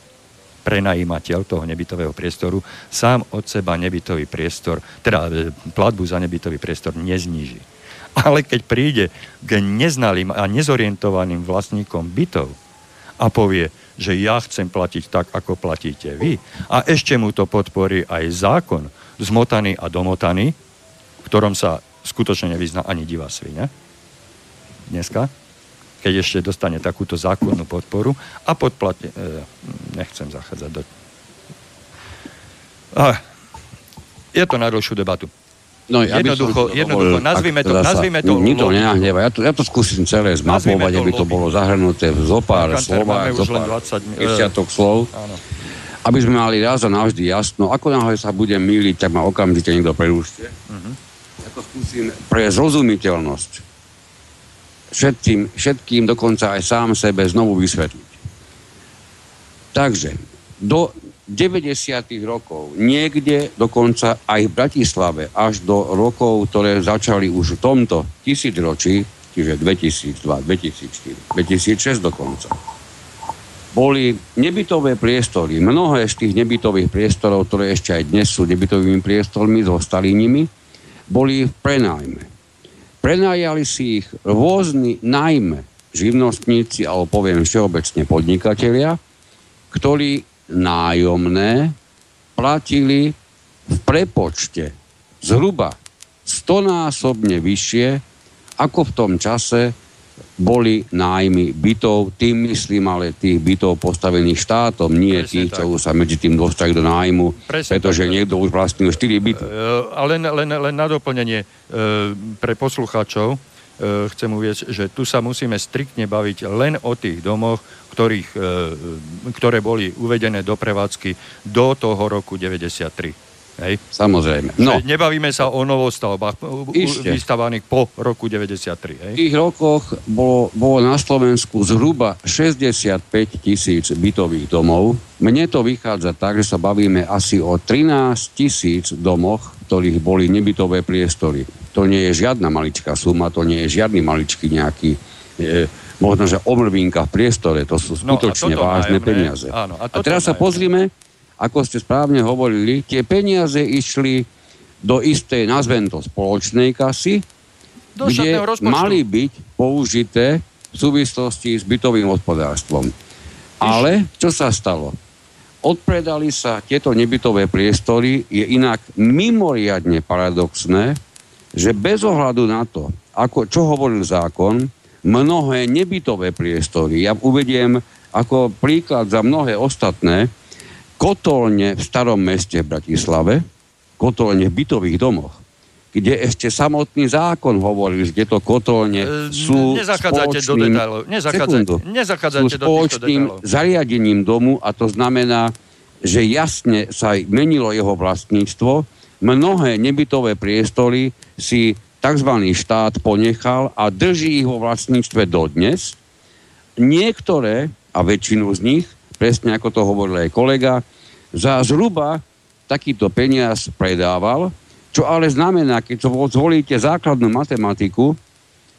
prenajímateľ toho nebytového priestoru sám od seba nebytový priestor, teda e, platbu za nebytový priestor nezníži. Ale keď príde k neznalým a nezorientovaným vlastníkom bytov a povie, že ja chcem platiť tak, ako platíte vy, a ešte mu to podporí aj zákon, zmotaný a domotaný, v ktorom sa skutočne nevyzná ani divá svina dneska, keď ešte dostane takúto zákonnú podporu a podplatne... E, nechcem zachádzať do... A, je to na dlhšiu debatu. No, ja jednoducho, jednoducho, nazvime to, nazvime to... Nikto nenahneva, ja to, ja to skúsim celé zmapovať, aby to bolo zahrnuté v zopár slovách, zopár 20, desiatok slov. Áno. aby sme mali raz a navždy jasno, ako náhle sa budem míliť, tak ma okamžite niekto prerušte. Uh-huh. Ja to skúsim pre zrozumiteľnosť všetkým, všetkým, dokonca aj sám sebe znovu vysvetliť. Takže do 90. rokov, niekde dokonca aj v Bratislave, až do rokov, ktoré začali už v tomto tisícročí, čiže 2002, 2004, 2006 dokonca, boli nebytové priestory. Mnohé z tých nebytových priestorov, ktoré ešte aj dnes sú nebytovými priestormi, zostali nimi, boli v prenájme. Prenajali si ich rôzni najmä živnostníci, alebo poviem všeobecne podnikatelia, ktorí nájomné platili v prepočte zhruba stonásobne vyššie, ako v tom čase boli nájmy bytov, tým myslím ale tých bytov postavených štátom, nie Presne tých, tak. čo sa medzi tým dostali do nájmu, Presne pretože tak. niekto už vlastnil 4 byty. Ale len, len, len na doplnenie uh, pre poslucháčov uh, chcem uvieť, že tu sa musíme striktne baviť len o tých domoch, ktorých, ktoré boli uvedené do prevádzky do toho roku 93. Hej. Samozrejme. No. Nebavíme sa o novostavbách vystavaných po roku 93. Hej. V tých rokoch bolo, bolo na Slovensku zhruba 65 tisíc bytových domov. Mne to vychádza tak, že sa bavíme asi o 13 tisíc domoch, ktorých boli nebytové priestory. To nie je žiadna maličká suma, to nie je žiadny maličký nejaký e, možno, že omrvinka v priestore, to sú no, skutočne no, vážne nájomné, peniaze. Áno, a, a teraz sa pozrime, ako ste správne hovorili, tie peniaze išli do istej, nazvem to, spoločnej kasy, do kde mali byť použité v súvislosti s bytovým hospodárstvom. Ale čo sa stalo? Odpredali sa tieto nebytové priestory, je inak mimoriadne paradoxné, že bez ohľadu na to, ako, čo hovoril zákon, mnohé nebytové priestory, ja uvediem ako príklad za mnohé ostatné, kotolne v starom meste v Bratislave, kotolne v bytových domoch, kde ešte samotný zákon hovoril, že tieto kotolne e, sú Nezachádzajte do detailov. Nezachádzajte, nezachádzajte sú spoločným do zariadením domu a to znamená, že jasne sa menilo jeho vlastníctvo. Mnohé nebytové priestory si tzv. štát ponechal a drží ich vo vlastníctve dodnes. Niektoré, a väčšinu z nich, presne ako to hovoril aj kolega, za zhruba takýto peniaz predával, čo ale znamená, keď zvolíte základnú matematiku,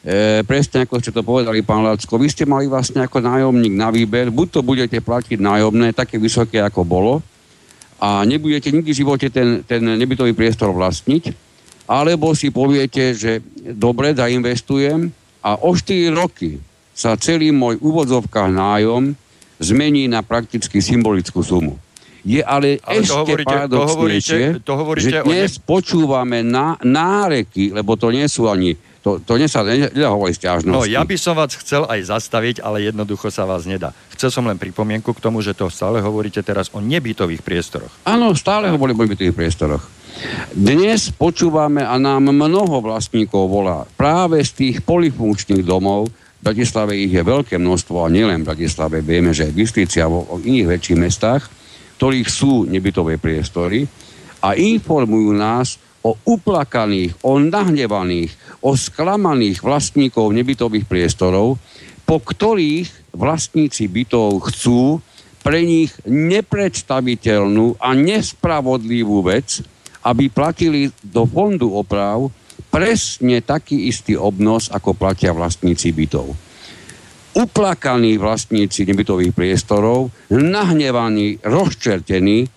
e, presne ako ste to povedali, pán Lacko, vy ste mali vlastne ako nájomník na výber, buď to budete platiť nájomné také vysoké, ako bolo, a nebudete nikdy v živote ten, ten nebytový priestor vlastniť, alebo si poviete, že dobre, zainvestujem a o 4 roky sa celý môj úvodzovkách nájom zmení na prakticky symbolickú sumu. Je ale, ale ešte to hovoríte, paradoxnejšie, to hovoríte, to hovoríte že dnes ne... počúvame na, náreky, lebo to nie sú ani to, to nie sa nedá hovoriť stiažnosti. No, ja by som vás chcel aj zastaviť, ale jednoducho sa vás nedá. Chcel som len pripomienku k tomu, že to stále hovoríte teraz o nebytových priestoroch. Áno, stále hovorím o nebytových priestoroch. Dnes počúvame a nám mnoho vlastníkov volá práve z tých polifunkčných domov, Bratislave ich je veľké množstvo a nielen v Bratislave, vieme, že aj v Bystrici a vo iných väčších mestách, ktorých sú nebytové priestory a informujú nás o uplakaných, o nahnevaných, o sklamaných vlastníkov nebytových priestorov, po ktorých vlastníci bytov chcú pre nich nepredstaviteľnú a nespravodlivú vec, aby platili do fondu oprav presne taký istý obnos, ako platia vlastníci bytov. Uplakaní vlastníci nebytových priestorov, nahnevaní, rozčertení, e,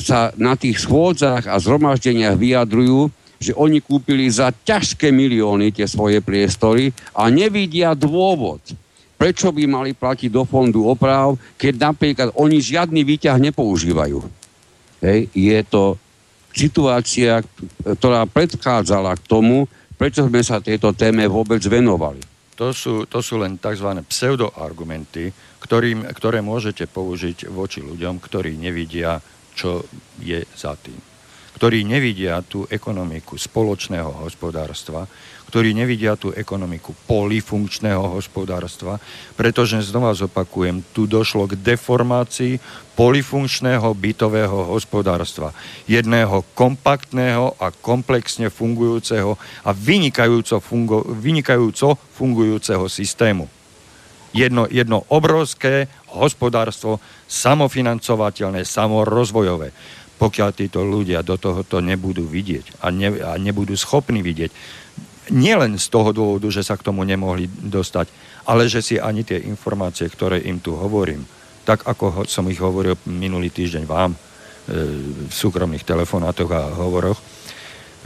sa na tých schôdzach a zhromaždeniach vyjadrujú, že oni kúpili za ťažké milióny tie svoje priestory a nevidia dôvod, prečo by mali platiť do fondu oprav, keď napríklad oni žiadny výťah nepoužívajú. Hej, je to situácia, ktorá predchádzala k tomu, prečo sme sa tejto téme vôbec venovali. To sú, to sú len tzv. pseudoargumenty, ktorým, ktoré môžete použiť voči ľuďom, ktorí nevidia, čo je za tým. ktorí nevidia tú ekonomiku spoločného hospodárstva, ktorí nevidia tú ekonomiku polifunkčného hospodárstva, pretože znova zopakujem, tu došlo k deformácii polifunkčného bytového hospodárstva. Jedného kompaktného a komplexne fungujúceho a vynikajúco, fungo, vynikajúco fungujúceho systému. Jedno, jedno obrovské hospodárstvo, samofinancovateľné, samorozvojové. Pokiaľ títo ľudia do tohoto nebudú vidieť a, ne, a nebudú schopní vidieť, nielen z toho dôvodu, že sa k tomu nemohli dostať, ale že si ani tie informácie, ktoré im tu hovorím, tak ako som ich hovoril minulý týždeň vám e, v súkromných telefonátoch a hovoroch, e,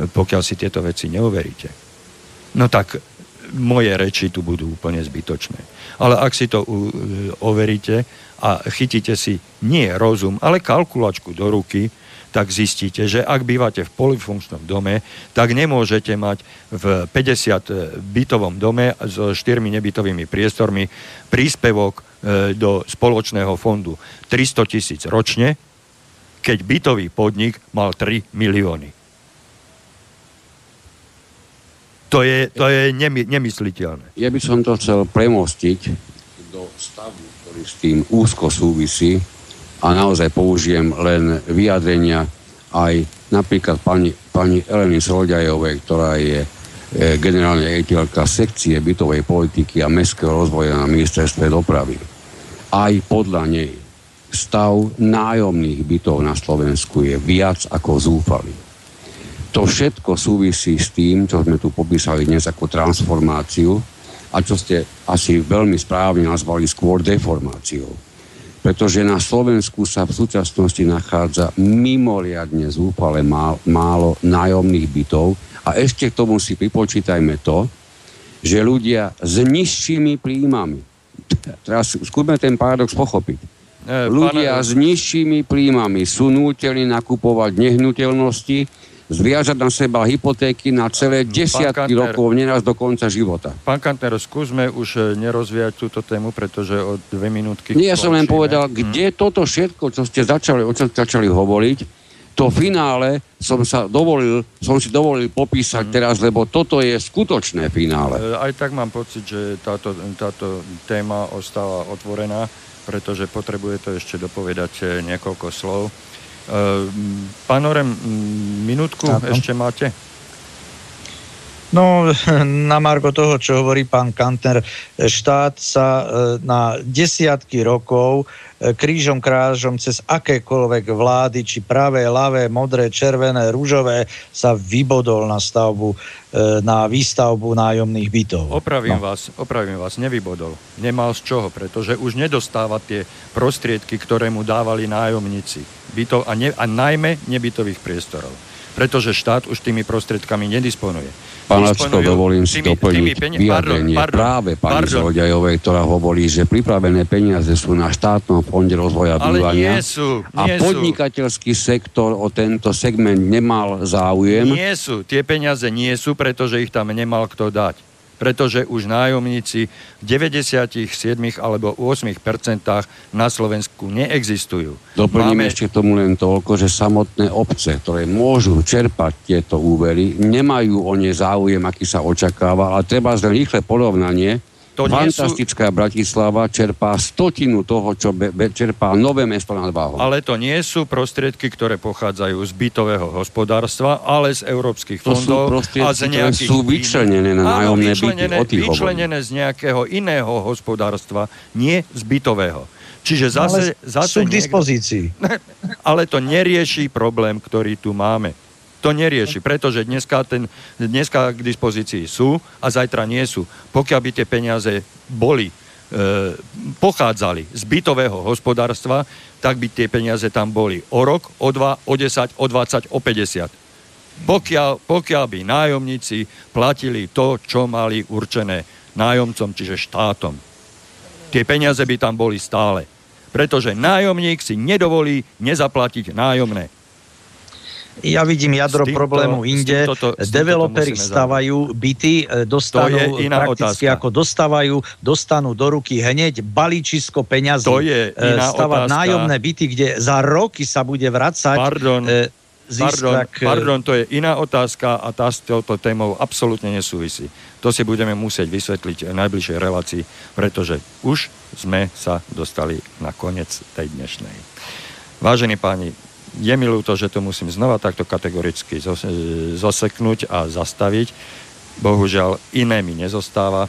pokiaľ si tieto veci neoveríte, no tak moje reči tu budú úplne zbytočné. Ale ak si to overíte a chytíte si nie rozum, ale kalkulačku do ruky, tak zistíte, že ak bývate v polifunkčnom dome, tak nemôžete mať v 50 bytovom dome s 4 nebytovými priestormi príspevok e, do spoločného fondu 300 tisíc ročne, keď bytový podnik mal 3 milióny. To je, to je nemy, nemysliteľné. Ja by som to chcel premostiť do stavu, ktorý s tým úzko súvisí, a naozaj použijem len vyjadrenia aj napríklad pani, pani Eleny Solďajovej, ktorá je e, generálna riaditeľka sekcie bytovej politiky a mestského rozvoja na ministerstve dopravy. Aj podľa nej stav nájomných bytov na Slovensku je viac ako zúfalý. To všetko súvisí s tým, čo sme tu popísali dnes ako transformáciu a čo ste asi veľmi správne nazvali skôr deformáciou pretože na Slovensku sa v súčasnosti nachádza mimoriadne zúfale málo nájomných bytov. A ešte k tomu si pripočítajme to, že ľudia s nižšími príjmami, teraz skúsme ten paradox pochopiť, e, ľudia s nižšími príjmami sú nútení nakupovať nehnuteľnosti, zviažať na seba hypotéky na celé desiatky Kantner, rokov, neraz do konca života. Pán Kantner, skúsme už e, nerozvíjať túto tému, pretože o dve minútky... Nie, ja som len povedal, kde hmm. toto všetko, čo ste začali, o čo začali hovoriť, to finále som, sa dovolil, som si dovolil popísať hmm. teraz, lebo toto je skutočné finále. E, aj tak mám pocit, že táto, táto téma ostáva otvorená, pretože potrebuje to ešte dopovedať e, niekoľko slov. Ehm, pán Orem, minútku Áno. ešte máte? No, na margo toho, čo hovorí pán Kantner, štát sa e, na desiatky rokov e, krížom krážom cez akékoľvek vlády, či pravé, ľavé, modré, červené, rúžové, sa vybodol na stavbu, na výstavbu nájomných bytov. Opravím no. vás, opravím vás, nevybodol. Nemal z čoho, pretože už nedostáva tie prostriedky, ktoré mu dávali nájomníci. Bytov a, ne, a najmä nebytových priestorov. Pretože štát už tými prostriedkami nedisponuje. Pán Lačko, dovolím si tými, doplniť tými peni- vyjadrenie pardon, pardon, práve pani Zrodajovej, ktorá hovorí, že pripravené peniaze sú na štátnom fonde rozvoja bývania sú, a podnikateľský sú. sektor o tento segment nemal záujem. Nie sú, tie peniaze nie sú, pretože ich tam nemal kto dať pretože už nájomníci v 97 alebo 8 percentách na Slovensku neexistujú. Doplním Máme... ešte tomu len toľko, že samotné obce, ktoré môžu čerpať tieto úvery, nemajú o ne záujem, aký sa očakáva, ale treba len rýchle porovnanie, to Fantastická sú... Bratislava čerpá stotinu toho, čo be, be, čerpá nové mesto nad Váhom. Ale to nie sú prostriedky, ktoré pochádzajú z bytového hospodárstva, ale z európskych to fondov a z nejakých... sú vyčlenené na nájomné vyčlenené, byty. Vyčlenené z nejakého iného hospodárstva, nie z bytového. Čiže zase... Ale zase sú k dispozícii. ale to nerieši problém, ktorý tu máme to nerieši, pretože dneska, ten, dneska k dispozícii sú a zajtra nie sú. Pokiaľ by tie peniaze boli, e, pochádzali z bytového hospodárstva, tak by tie peniaze tam boli o rok, o dva, o 10, o 20, o 50. Pokiaľ, pokiaľ by nájomníci platili to, čo mali určené nájomcom, čiže štátom. Tie peniaze by tam boli stále. Pretože nájomník si nedovolí nezaplatiť nájomné ja vidím jadro týmto, problému inde. Developeri stavajú byty, e, dostanú prakticky otázka. ako dostávajú, dostanú do ruky hneď balíčisko peňazí. To je e, iná Stavať otázka. nájomné byty, kde za roky sa bude vracať. Pardon. E, zisk, pardon, tak... pardon, to je iná otázka a tá s touto témou absolútne nesúvisí. To si budeme musieť vysvetliť v najbližšej relácii, pretože už sme sa dostali na koniec tej dnešnej. Vážení páni, je mi ľúto, že to musím znova takto kategoricky zoseknúť a zastaviť. Bohužiaľ, iné mi nezostáva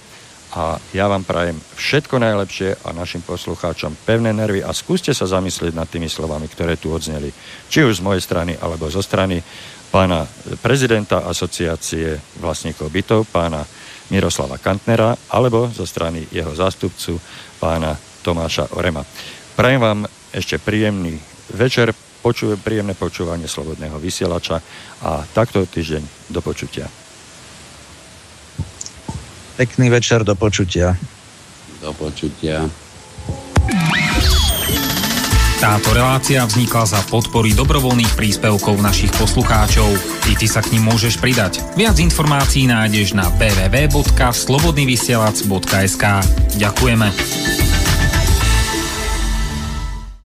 a ja vám prajem všetko najlepšie a našim poslucháčom pevné nervy a skúste sa zamyslieť nad tými slovami, ktoré tu odzneli. Či už z mojej strany, alebo zo strany pána prezidenta asociácie vlastníkov bytov, pána Miroslava Kantnera, alebo zo strany jeho zástupcu, pána Tomáša Orema. Prajem vám ešte príjemný večer, počujem príjemné počúvanie Slobodného vysielača a takto týždeň do počutia. Pekný večer, do počutia. Do počutia. Táto relácia vznikla za podpory dobrovoľných príspevkov našich poslucháčov. I ty sa k ním môžeš pridať. Viac informácií nájdeš na www.slobodnyvysielac.sk Ďakujeme.